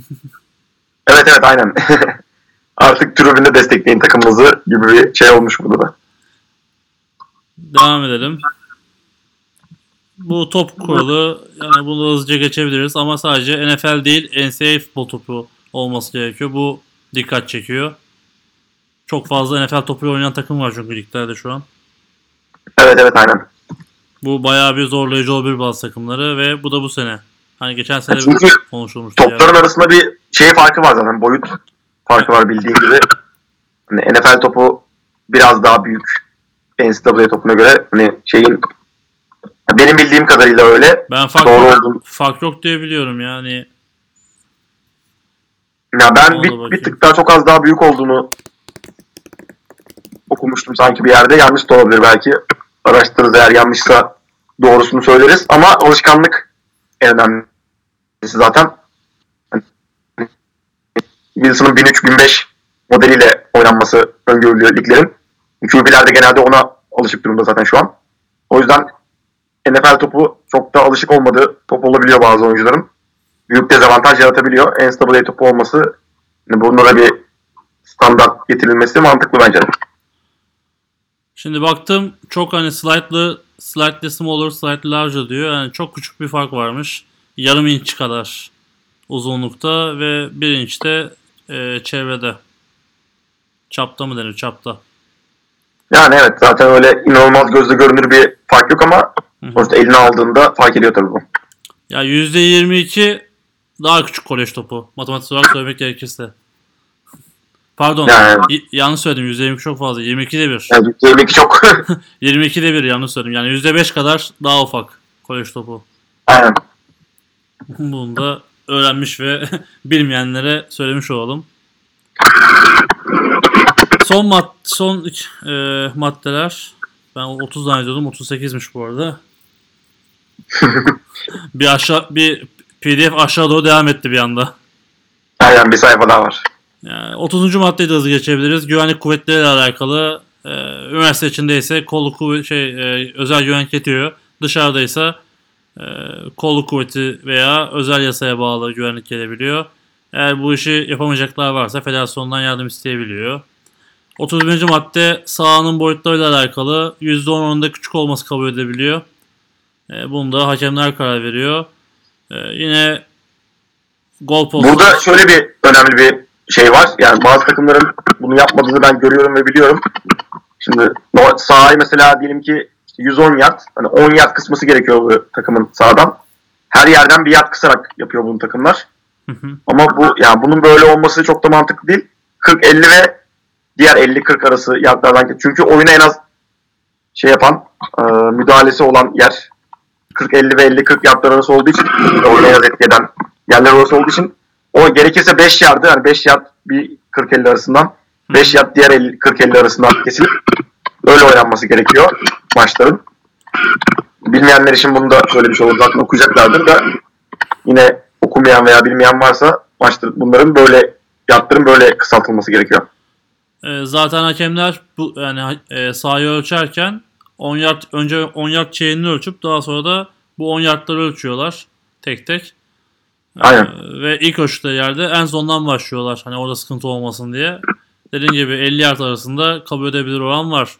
Evet evet aynen. Artık tribünde destekleyin takımınızı gibi bir şey olmuş burada da.
Devam edelim. Bu top kuralı yani bunu hızlıca geçebiliriz ama sadece NFL değil NCAA futbol topu olması gerekiyor. Bu dikkat çekiyor. Çok fazla NFL topuyla oynayan takım var çünkü liglerde şu an.
Evet evet aynen.
Bu bayağı bir zorlayıcı olabilir bazı takımları ve bu da bu sene. Hani geçen sene
Çünkü
konuşulmuştu. yani.
Topların arasında bir şey farkı var zaten. Boyut farkı var bildiğin gibi. Hani NFL topu biraz daha büyük. NCAA topuna göre hani şeyin benim bildiğim kadarıyla öyle.
Ben fark,
Doğru olduğunu.
fark yok diye biliyorum yani.
Ya ben bir, bir tık daha çok az daha büyük olduğunu okumuştum sanki bir yerde. Yanlış da olabilir belki. Araştırırız eğer yanlışsa doğrusunu söyleriz. Ama alışkanlık en önemlisi zaten. Hani Wilson'ın 1003-1005 modeliyle oynanması öngörülüyor liglerin. QB'ler de genelde ona alışık durumda zaten şu an. O yüzden NFL topu çok da alışık olmadığı top olabiliyor bazı oyuncuların. Büyük dezavantaj yaratabiliyor. NCAA topu olması yani bunda da bir standart getirilmesi mantıklı bence. De.
Şimdi baktım çok hani slightly, slightly smaller, slightly larger diyor. Yani çok küçük bir fark varmış. Yarım inç kadar uzunlukta ve bir inçte e, çevrede. Çapta mı denir? Çapta.
Yani evet zaten öyle inanılmaz gözle görünür bir fark yok ama sonuçta eline aldığında fark ediyor tabii bu.
Ya %22 daha küçük kolej topu. Matematik olarak söylemek gerekirse. Pardon.
Yani-
y- yanlış söyledim. %22 çok fazla. 22'de bir.
Yani %22 çok.
22'de bir yanlış söyledim. Yani %5 kadar daha ufak kolej topu.
Aynen.
Bunu da öğrenmiş ve bilmeyenlere söylemiş olalım. Son mad son e, maddeler. Ben 30 zannediyordum. 38'miş bu arada. bir aşağı bir PDF aşağı doğru devam etti bir anda.
Aynen bir sayfa daha var.
Yani 30. maddeye de hızlı geçebiliriz. Güvenlik kuvvetleriyle alakalı e, üniversite içindeyse kolluk kuvvet şey e, özel güvenlik yetiyor. Dışarıdaysa e, kolluk kuvveti veya özel yasaya bağlı güvenlik gelebiliyor. Eğer bu işi yapamayacaklar varsa federasyondan yardım isteyebiliyor. 31. madde sahanın boyutlarıyla alakalı %10 oranında küçük olması kabul edebiliyor. E, bunu da hakemler karar veriyor. E, yine gol postu.
Burada şöyle bir önemli bir şey var. Yani bazı takımların bunu yapmadığını ben görüyorum ve biliyorum. Şimdi sahayı mesela diyelim ki işte 110 yard, hani 10 yard kısması gerekiyor bu takımın sahadan. Her yerden bir yard kısarak yapıyor bunu takımlar.
Hı hı.
Ama bu yani bunun böyle olması çok da mantıklı değil. 40 50 ve diğer 50 40 arası yardlardan çünkü oyuna en az şey yapan e, müdahalesi olan yer 40 50 ve 50 40 yardlar arası olduğu için oyuna en az etki eden yerler orası olduğu için o gerekirse 5 yardı yani 5 yard bir 40 50 arasından 5 yard diğer 50, 40 50 arasından kesilip öyle oynanması gerekiyor maçların. Bilmeyenler için bunu da şöyle bir şey olur zaten okuyacaklardır da yine okumayan veya bilmeyen varsa maçların bunların böyle yardların böyle kısaltılması gerekiyor.
E, zaten hakemler bu yani e, sahayı ölçerken 10 yard önce 10 yard çeyreğini ölçüp daha sonra da bu 10 yardları ölçüyorlar tek tek.
Aynen.
ve ilk ölçtüğü yerde en sondan başlıyorlar. Hani orada sıkıntı olmasın diye. Dediğim gibi 50 yard arasında kabul edebilir oran var.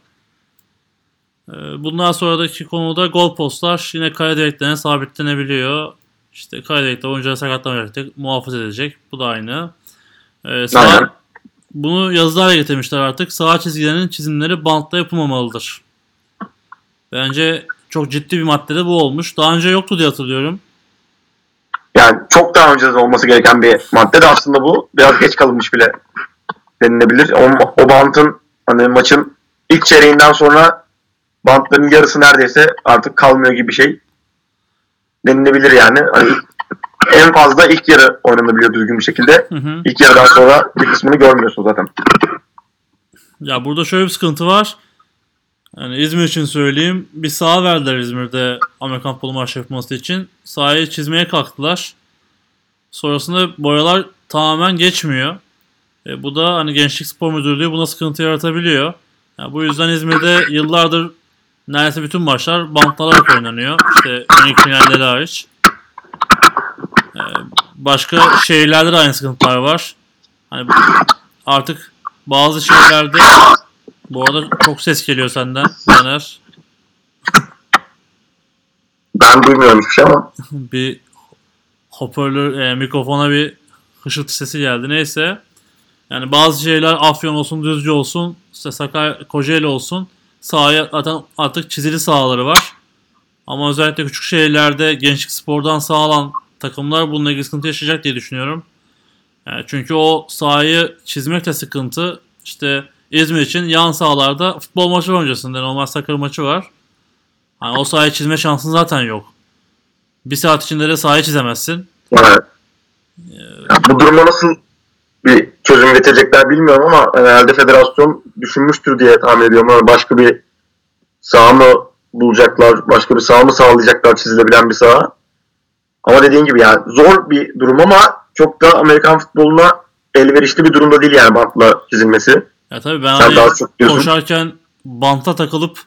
E, bundan sonraki konuda gol postlar yine kare direklerine sabitlenebiliyor. İşte kare direkte oyuncuları sakatlamayacak muhafaza edecek. Bu da aynı. E, sağ-
Aynen.
bunu yazılarla getirmişler artık. Sağ çizgilerinin çizimleri bantla yapılmamalıdır. Bence çok ciddi bir maddede bu olmuş. Daha önce yoktu diye hatırlıyorum.
Yani çok daha önce olması gereken bir madde de aslında bu. Biraz geç kalınmış bile denilebilir. O, o bantın hani maçın ilk çeyreğinden sonra bantların yarısı neredeyse artık kalmıyor gibi bir şey denilebilir yani. Hani en fazla ilk yarı oynanabiliyor düzgün bir şekilde.
Hı hı.
İlk yarıdan sonra bir kısmını görmüyorsun zaten.
Ya burada şöyle bir sıkıntı var. Yani İzmir için söyleyeyim. Bir saha verdiler İzmir'de Amerikan futbolu maç yapması için. Sahayı çizmeye kalktılar. Sonrasında boyalar tamamen geçmiyor. E, bu da hani Gençlik Spor Müdürlüğü buna sıkıntı yaratabiliyor. Yani bu yüzden İzmir'de yıllardır neredeyse bütün maçlar bantlanarak oynanıyor. İşte ön finalleri hariç. E, başka şehirlerde de aynı sıkıntılar var. Hani artık bazı şeylerde bu arada çok ses geliyor senden Caner.
Ben duymuyorum hiçbir şey ama
bir hoparlör e, mikrofona bir hışırtı sesi geldi. Neyse. Yani bazı şeyler Afyon olsun, Düzce olsun, işte Sakarya, Kocaeli olsun. Sahaya zaten artık çizili sahaları var. Ama özellikle küçük şehirlerde gençlik spordan sağlanan takımlar bununla ilgili sıkıntı yaşayacak diye düşünüyorum. Yani çünkü o sahayı çizmek de sıkıntı. İşte İzmir için yan sahalarda futbol maçı öncesinde. Normal sakır maçı var. Hani o sahayı çizme şansın zaten yok. Bir saat içinde de sahayı çizemezsin.
yani, ya bu duruma nasıl bir çözüm getirecekler bilmiyorum ama herhalde federasyon düşünmüştür diye tahmin ediyorum. Yani başka bir saha mı bulacaklar, başka bir saha mı sağlayacaklar çizilebilen bir saha. Ama dediğin gibi yani zor bir durum ama çok da Amerikan futboluna elverişli bir durumda değil yani bantla çizilmesi.
Ya tabii ben
Sen
hani
daha çok diyorsun.
koşarken banta takılıp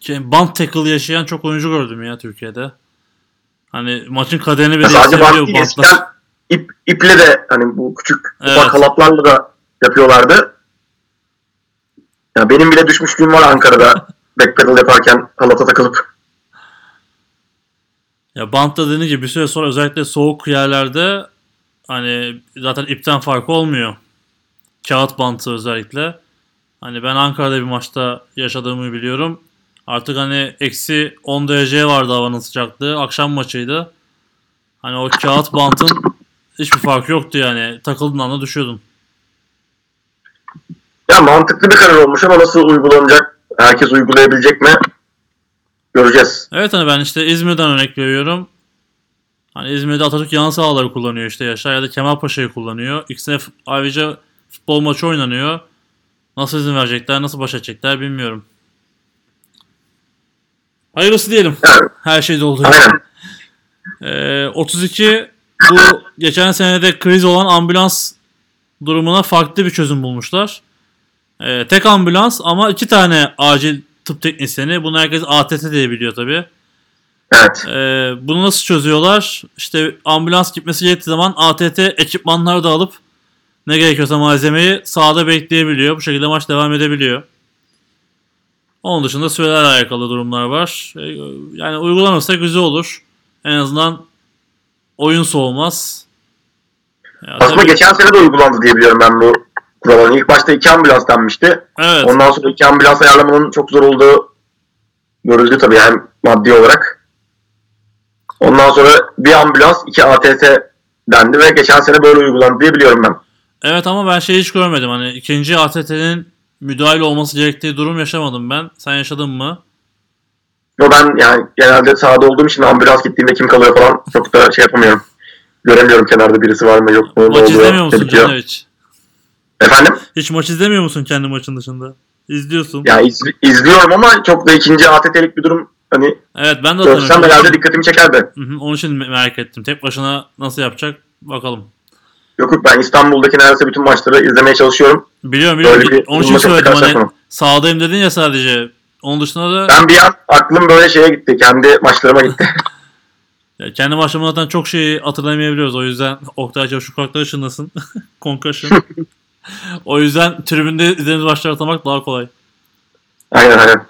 ke- bant tackle yaşayan çok oyuncu gördüm ya Türkiye'de. Hani maçın kaderini
Ya sadece
bantla.
eskiden ip, iple de hani bu küçük
Evet.
ufak halatlarla da yapıyorlardı. Ya benim bile düşmüşlüğüm var Ankara'da backpedal yaparken halata takılıp.
Ya bantta dediğin gibi bir süre sonra özellikle soğuk yerlerde hani zaten ipten farkı olmuyor. Kağıt bantı özellikle. Hani ben Ankara'da bir maçta yaşadığımı biliyorum. Artık hani eksi 10 derece vardı havanın sıcaklığı. Akşam maçıydı. Hani o kağıt bantın hiçbir farkı yoktu yani. Takıldığın anda düşüyordun.
Ya mantıklı bir karar olmuş ama nasıl uygulanacak? Herkes uygulayabilecek mi? Göreceğiz.
Evet hani ben işte İzmir'den örnek veriyorum. Hani İzmir'de Atatürk yan sahaları kullanıyor işte Yaşar ya da Kemalpaşa'yı kullanıyor. İkisine ayrıca futbol maçı oynanıyor. Nasıl izin verecekler, nasıl baş edecekler bilmiyorum. Hayırlısı diyelim.
Yani,
Her şeyde olduğu gibi. Ee, 32 bu geçen senede kriz olan ambulans durumuna farklı bir çözüm bulmuşlar. Ee, tek ambulans ama iki tane acil tıp teknisyeni. Bunu herkes ATT diye biliyor tabii.
Evet.
Ee, bunu nasıl çözüyorlar? İşte ambulans gitmesi gerektiği zaman ATT ekipmanları da alıp ne gerekiyorsa malzemeyi sahada bekleyebiliyor. Bu şekilde maç devam edebiliyor. Onun dışında sürelerle alakalı durumlar var. Ee, Yani uygulanırsa güzel olur. En azından oyun soğumaz. Ya
Aslında
tabii-
geçen sene de uygulandı diye biliyorum ben bu kuralın. İlk başta iki ambulans denmişti.
evet.
Ondan sonra iki ambulans ayarlamanın çok zor olduğu görüldü tabii yani maddi olarak. Ondan sonra bir ambulans iki ATS dendi ve geçen sene böyle uygulandı diye biliyorum ben.
Evet ama ben şey hiç görmedim. Hani ikinci ATT'nin müdahale olması gerektiği durum yaşamadım ben. Sen yaşadın mı?
Ve ben yani genelde sahada olduğum için ambulans gittiğinde kim kalıyor falan çok da şey yapamıyorum. Göremiyorum kenarda birisi var mı yok mu.
Maç
oluyor,
izlemiyor musun. Caner hiç?
Efendim?
Hiç maç izlemiyor musun kendi maçın dışında? İzliyorsun.
Ya iz- izliyorum ama çok da ikinci ATT'lik bir durum hani
Evet ben de
görsem
hatırlıyorum.
herhalde dikkatimi çekerdi.
Hı hı, Onun için me- merak ettim. Tek başına nasıl yapacak bakalım.
Yok yok ben İstanbul'daki neredeyse bütün maçları izlemeye çalışıyorum.
Biliyorum
Böyle
biliyorum.
bir
Onun için söyledim hani sahadayım dedin ya sadece. Onun dışında da
Ben bir an aklım böyle şeye gitti. Kendi maçlarıma gitti.
ya kendi maçlarımda zaten çok şeyi hatırlayamayabiliyoruz. O yüzden Oktay Çavuş kulakları çınlasın. Concussion. o yüzden tribünde izlediğimiz maçları hatırlamak daha kolay.
aynen aynen.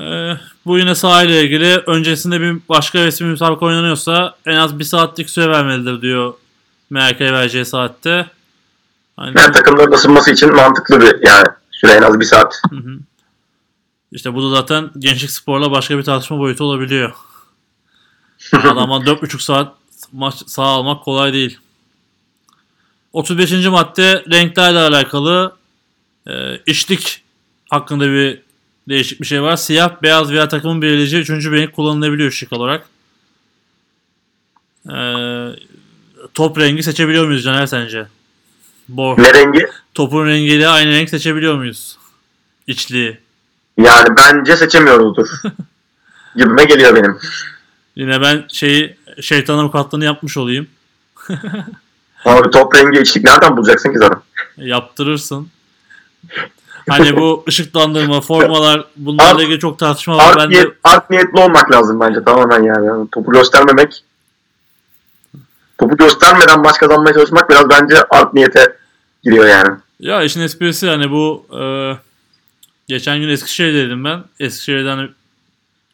Ee, bu yine sahayla ilgili. Öncesinde bir başka resmi müsabaka oynanıyorsa en az bir saatlik süre vermelidir diyor MHK vereceği saatte. Hani,
Yani takımların ısınması için mantıklı bir yani süre en az bir saat.
Hı hı. İşte bu da zaten gençlik sporla başka bir tartışma boyutu olabiliyor. Adama 4,5 saat maç sağ almak kolay değil. 35. madde renklerle alakalı e, işlik hakkında bir değişik bir şey var. Siyah, beyaz veya takımın belirleyeceği üçüncü renk kullanılabiliyor şık olarak. E, top rengi seçebiliyor muyuz Caner sence? Bor.
Ne rengi?
Topun rengiyle aynı renk seçebiliyor muyuz? İçliği.
Yani bence seçemiyoruzdur. Gibime geliyor benim.
Yine ben şeyi şeytan avukatlığını yapmış olayım.
Abi top rengi içlik nereden bulacaksın ki zaten?
Yaptırırsın. Hani bu ışıklandırma, formalar bunlarla
Art-
ilgili çok tartışma var.
Art,
Ben
niyet,
de
art niyetli olmak lazım bence tamamen yani. Yani topu göstermemek topu göstermeden maç kazanmaya çalışmak biraz bence art niyete giriyor yani.
ya işin esprisi hani bu e, geçen gün Eskişehir'deydim ben. Eskişehir'den hani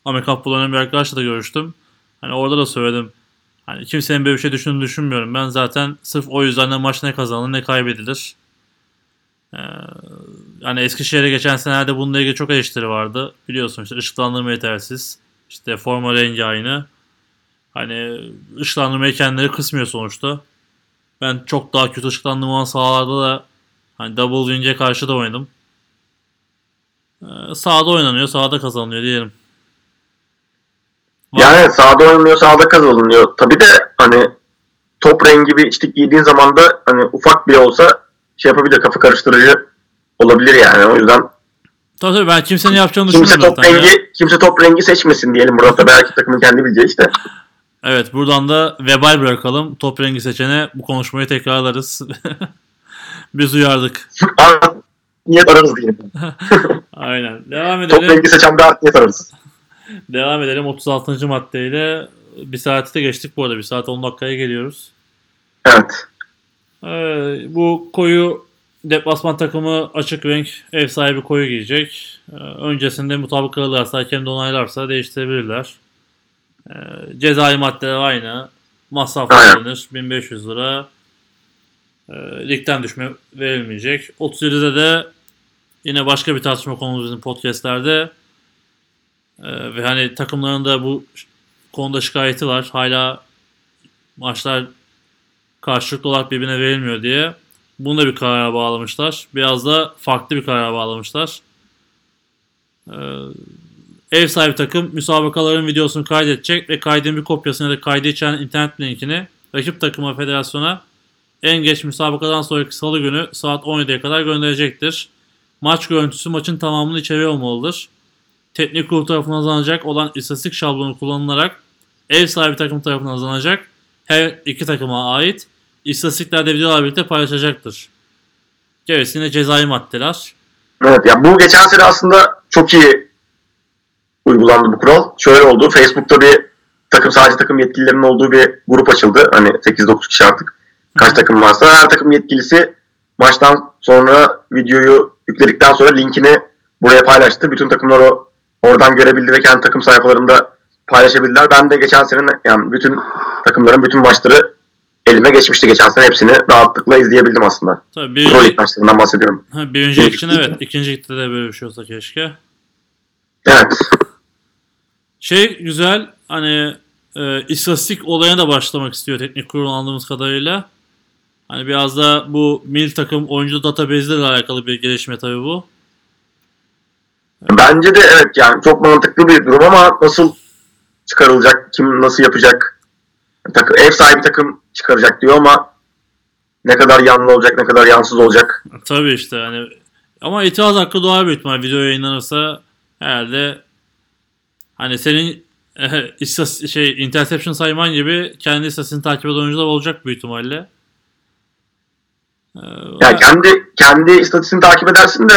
Amerika futbolu bir arkadaşla da görüştüm. Hani orada da söyledim. Hani kimsenin böyle bir şey düşündüğünü düşünmüyorum. Ben zaten sırf o yüzden de maç ne kazanılır ne kaybedilir. Ee, yani Eskişehir'e geçen senelerde bununla ilgili çok eleştiri vardı. Biliyorsun işte ışıklandırma yetersiz. İşte forma rengi aynı. Hani ışıklandırmayı kendileri kısmıyor sonuçta. Ben çok daha kötü ışıklandırma sahalarda da hani double wing'e karşı da oynadım. Ee, sahada oynanıyor, sahada kazanılıyor diyelim. Var-
Yani sahada oynanıyor sahada kazanılıyor. Tabii de hani top rengi bir içlik giydiğin zaman da hani ufak bile olsa şey yapabilir kafa karıştırıcı olabilir yani. O yüzden
Tabii tabii ben kimsenin yapacağını
kimse
düşünmüyorum
top
zaten ya.
rengi kimse top rengi seçmesin diyelim. Burada herkes takımın kendi bileceği işte.
Evet buradan da vebal bırakalım. Top rengi seçene bu konuşmayı tekrarlarız. Biz uyardık.
Niyet ararız diyelim.
Aynen. Devam
Top
edelim.
rengi seçen bir niyet ararız.
Devam edelim 36. maddeyle. Bir saati de geçtik bu arada. Bir saat 10 dakikaya geliyoruz.
Evet.
Ee, bu koyu deplasman takımı açık renk, ev sahibi koyu giyecek. Ee, öncesinde mutabık kalırlarsa, hakem de onaylarsa değiştirebilirler. Ee, cezai maddeler aynı. Masraf ödenir. 1500 lira. Ee, ligden düşme verilmeyecek. 37'de de yine başka bir tartışma konumuz bizim podcastlerde. Ee, ve hani takımların da bu konuda şikayeti var. Hala maçlar karşılıklı olarak birbirine verilmiyor diye. Bunu da bir karara bağlamışlar. Biraz da farklı bir karara bağlamışlar. Ee, ev sahibi takım müsabakaların videosunu kaydedecek ve kaydın bir kopyasını ya da kaydı içeren internet linkini rakip takıma federasyona en geç müsabakadan sonraki salı günü saat 17'ye kadar gönderecektir. Maç görüntüsü maçın tamamını içeriyor olmalıdır. Teknik kurul tarafından hazırlanacak olan istatistik şablonu kullanılarak ev sahibi takım tarafından hazırlanacak her iki takıma ait istatistikler de videolar birlikte paylaşacaktır. Gerisi yine cezai maddeler.
Evet ya bu geçen sene aslında çok iyi uygulandı bu kural. Şöyle oldu. Facebook'ta bir takım sadece takım yetkililerinin olduğu bir grup açıldı. Hani 8-9 kişi artık. Kaç takım varsa her takım yetkilisi maçtan sonra videoyu yükledikten sonra linkini buraya paylaştı. Bütün takımlar o oradan görebildi ve kendi takım sayfalarında paylaşabildiler. Ben de geçen sene yani bütün takımların bütün maçları elime geçmişti geçen sene. Hepsini rahatlıkla izleyebildim aslında.
Tabii
Pro
bir,
Lig maçlarından bahsediyorum.
ha, birinci lig için evet. ikinci ligde de böyle bir şey olsa keşke.
Evet.
Şey güzel hani e, istatistik olayına da başlamak istiyor teknik kurul anladığımız kadarıyla. Hani biraz da bu mil takım oyuncu database'le de alakalı bir gelişme tabii bu.
Bence de evet yani çok mantıklı bir durum ama nasıl çıkarılacak, kim nasıl yapacak? Takım, ev sahibi takım çıkaracak diyor ama ne kadar yanlı olacak, ne kadar yansız olacak.
Tabii işte hani ama itiraz hakkı doğar büyük ihtimal video yayınlanırsa herhalde hani senin istas- şey interception sayman gibi kendi istatistiğini takip eden oyuncular olacak büyük ihtimalle. Ee,
Yani kendi kendi istatistiğini takip edersin de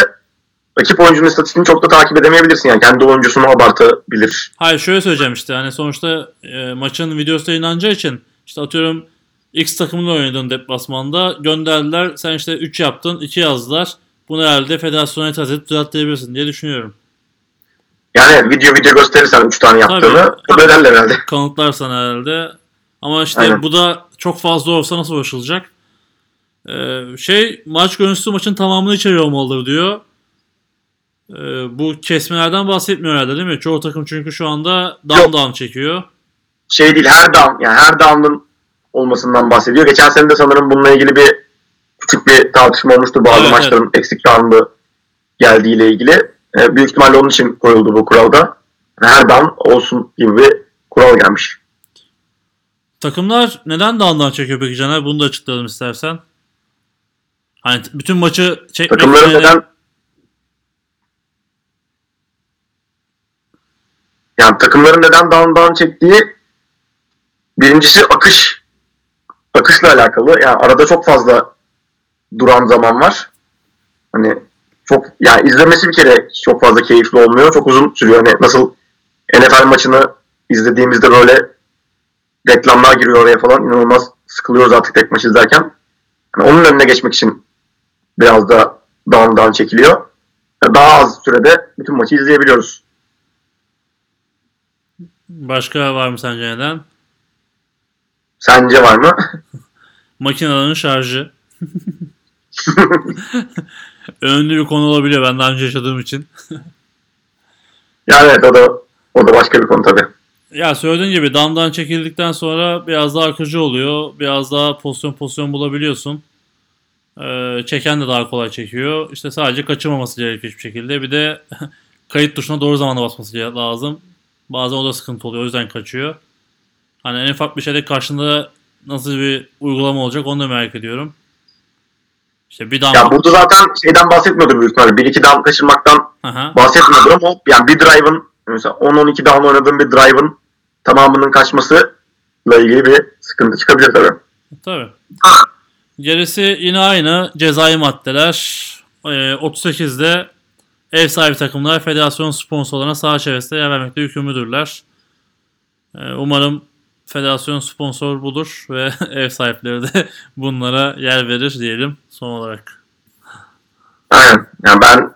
rakip oyuncunun istatistiğini çok da takip edemeyebilirsin. Yani kendi oyuncusunu abartabilir.
Hayır şöyle söyleyeceğim işte hani sonuçta e, maçın videosu yayınlanacağı için işte atıyorum X takımıyla oynadın deplasmanda gönderdiler sen işte 3 yaptın 2 yazdılar. Bunu herhalde federasyona itiraz edip düzelttirebilirsin diye düşünüyorum.
Yani video video gösterirsen 3 tane yaptığını kabul ederler herhalde.
kanıtlarsan herhalde. Ama işte
Aynen.
bu da çok fazla olsa nasıl ulaşılacak? Ee, şey maç görüntüsü maçın tamamını içeriyor olmalıdır diyor. Ee, bu kesmelerden bahsetmiyor herhalde değil mi? Çoğu takım çünkü şu anda down down çekiyor.
Şey değil her down yani her down'ın olmasından bahsediyor. Geçen sene de sanırım bununla ilgili bir küçük bir tartışma olmuştu bazı
Evet,
maçların eksik down'lı geldiğiyle ilgili. E, büyük ihtimalle onun için koyuldu bu kuralda. Her down olsun gibi bir kural gelmiş.
Takımlar neden down çekiyor peki Caner? Bunu da açıklayalım istersen. Hani bütün maçı çekmek
Takımların neden yani takımların neden down down çektiği birincisi akış akışla alakalı. Yani arada çok fazla duran zaman var. Hani çok yani izlemesi bir kere çok fazla keyifli olmuyor. Çok uzun sürüyor. Hani nasıl NFL maçını izlediğimizde böyle reklamlar giriyor oraya falan. inanılmaz sıkılıyoruz artık tek maç izlerken. Yani onun önüne geçmek için biraz da down down çekiliyor. Daha az sürede bütün maçı izleyebiliyoruz.
Başka var mı sence neden?
Sence var mı?
Makinelerin şarjı. Önemli bir konu olabiliyor ben daha önce yaşadığım için.
yani evet o da o da başka bir konu tabii.
Ya söylediğin gibi damdan çekildikten sonra biraz daha akıcı oluyor. Biraz daha pozisyon pozisyon bulabiliyorsun. Ee, çeken de daha kolay çekiyor. İşte sadece kaçırmaması gerekiyor hiçbir şekilde. Bir de kayıt tuşuna doğru zamanda basması lazım. Bazen o da sıkıntı oluyor. O yüzden kaçıyor. Hani en ufak bir şeyde karşında nasıl bir uygulama olacak onu da merak ediyorum. İşte bir
Ya
damla...
burada zaten şeyden bahsetmiyordur büyük ihtimalle. Bir iki down kaçırmaktan
Aha.
bahsetmiyordur ama yani bir drive'ın mesela 10-12 down oynadığın bir drive'ın tamamının kaçmasıyla ilgili bir sıkıntı çıkabilir tabii.
Tabii. Gerisi yine aynı cezai maddeler. Ee, 38'de ev sahibi takımlar federasyon sponsorlarına sağ çevresinde yer vermekte yükümlüdürler. Ee, umarım federasyon sponsor bulur ve ev sahipleri de bunlara yer verir diyelim son olarak.
Aynen. Yani ben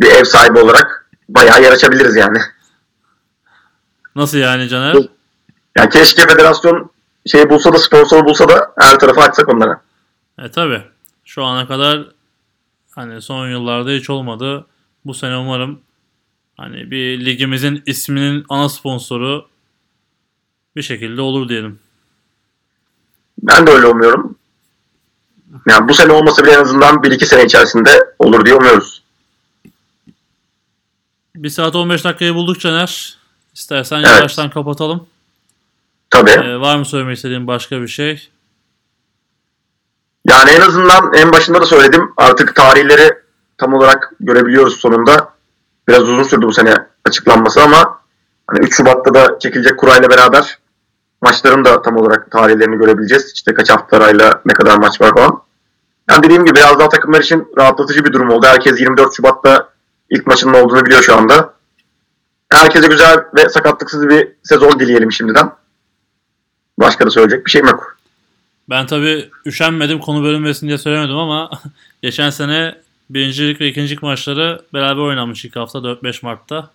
bir ev sahibi olarak bayağı yer açabiliriz yani.
Nasıl yani Caner?
Yani keşke federasyon şey bulsa da sponsor bulsa da her tarafa açsak onlara.
E tabi. Şu ana kadar hani son yıllarda hiç olmadı. Bu sene umarım hani bir ligimizin isminin ana sponsoru bir şekilde olur diyelim.
Ben de öyle umuyorum. Yani bu sene olmasa bile en azından 1-2 sene içerisinde olur diye umuyoruz.
1 saat 15 dakikayı bulduk Caner. İstersen
Evet.
yavaştan kapatalım.
Tabii.
Ee, var mı söylemek istediğin başka bir şey?
Yani en azından en başında da söyledim. Artık tarihleri tam olarak görebiliyoruz sonunda. Biraz uzun sürdü bu sene açıklanması ama hani 3 Şubat'ta da çekilecek kurayla beraber maçların da tam olarak tarihlerini görebileceğiz. İşte kaç hafta arayla ne kadar maç var falan. Yani dediğim gibi biraz daha takımlar için rahatlatıcı bir durum oldu. Herkes 24 Şubat'ta ilk maçının olduğunu biliyor şu anda. Herkese güzel ve sakatlıksız bir sezon dileyelim şimdiden. Başka da söyleyecek bir şeyim yok.
Ben tabii üşenmedim konu bölünmesin diye söylemedim ama geçen sene birincilik ve ikincilik maçları beraber oynanmış ilk hafta 4-5 Mart'ta.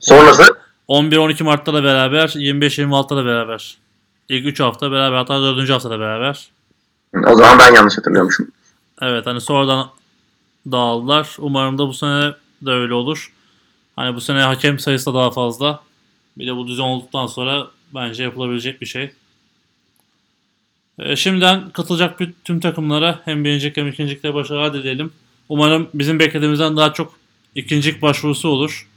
Sonrası
11-12 Mart'ta da beraber, 25-26'da da beraber. İlk 3 hafta beraber hatta 4. haftada beraber.
o zaman ben yanlış hatırlıyormuşum.
Evet hani sonradan dağıldılar. Umarım da bu sene de öyle olur. Hani bu sene hakem sayısı da daha fazla. Bir de bu düzen olduktan sonra bence yapılabilecek bir şey. Ee, şimdiden katılacak bir- tüm takımlara hem birincilik hem ikincilikte başarılar dileyelim. Umarım bizim beklediğimizden daha çok ikincilik başvurusu olur.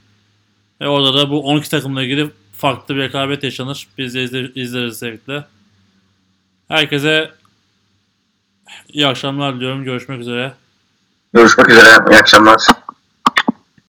Ve orada da bu 12 takımla ilgili farklı bir rekabet yaşanır. Biz de izle- izleriz zevkle. Herkese iyi akşamlar diliyorum. Görüşmek üzere.
Görüşmek üzere. İyi akşamlar.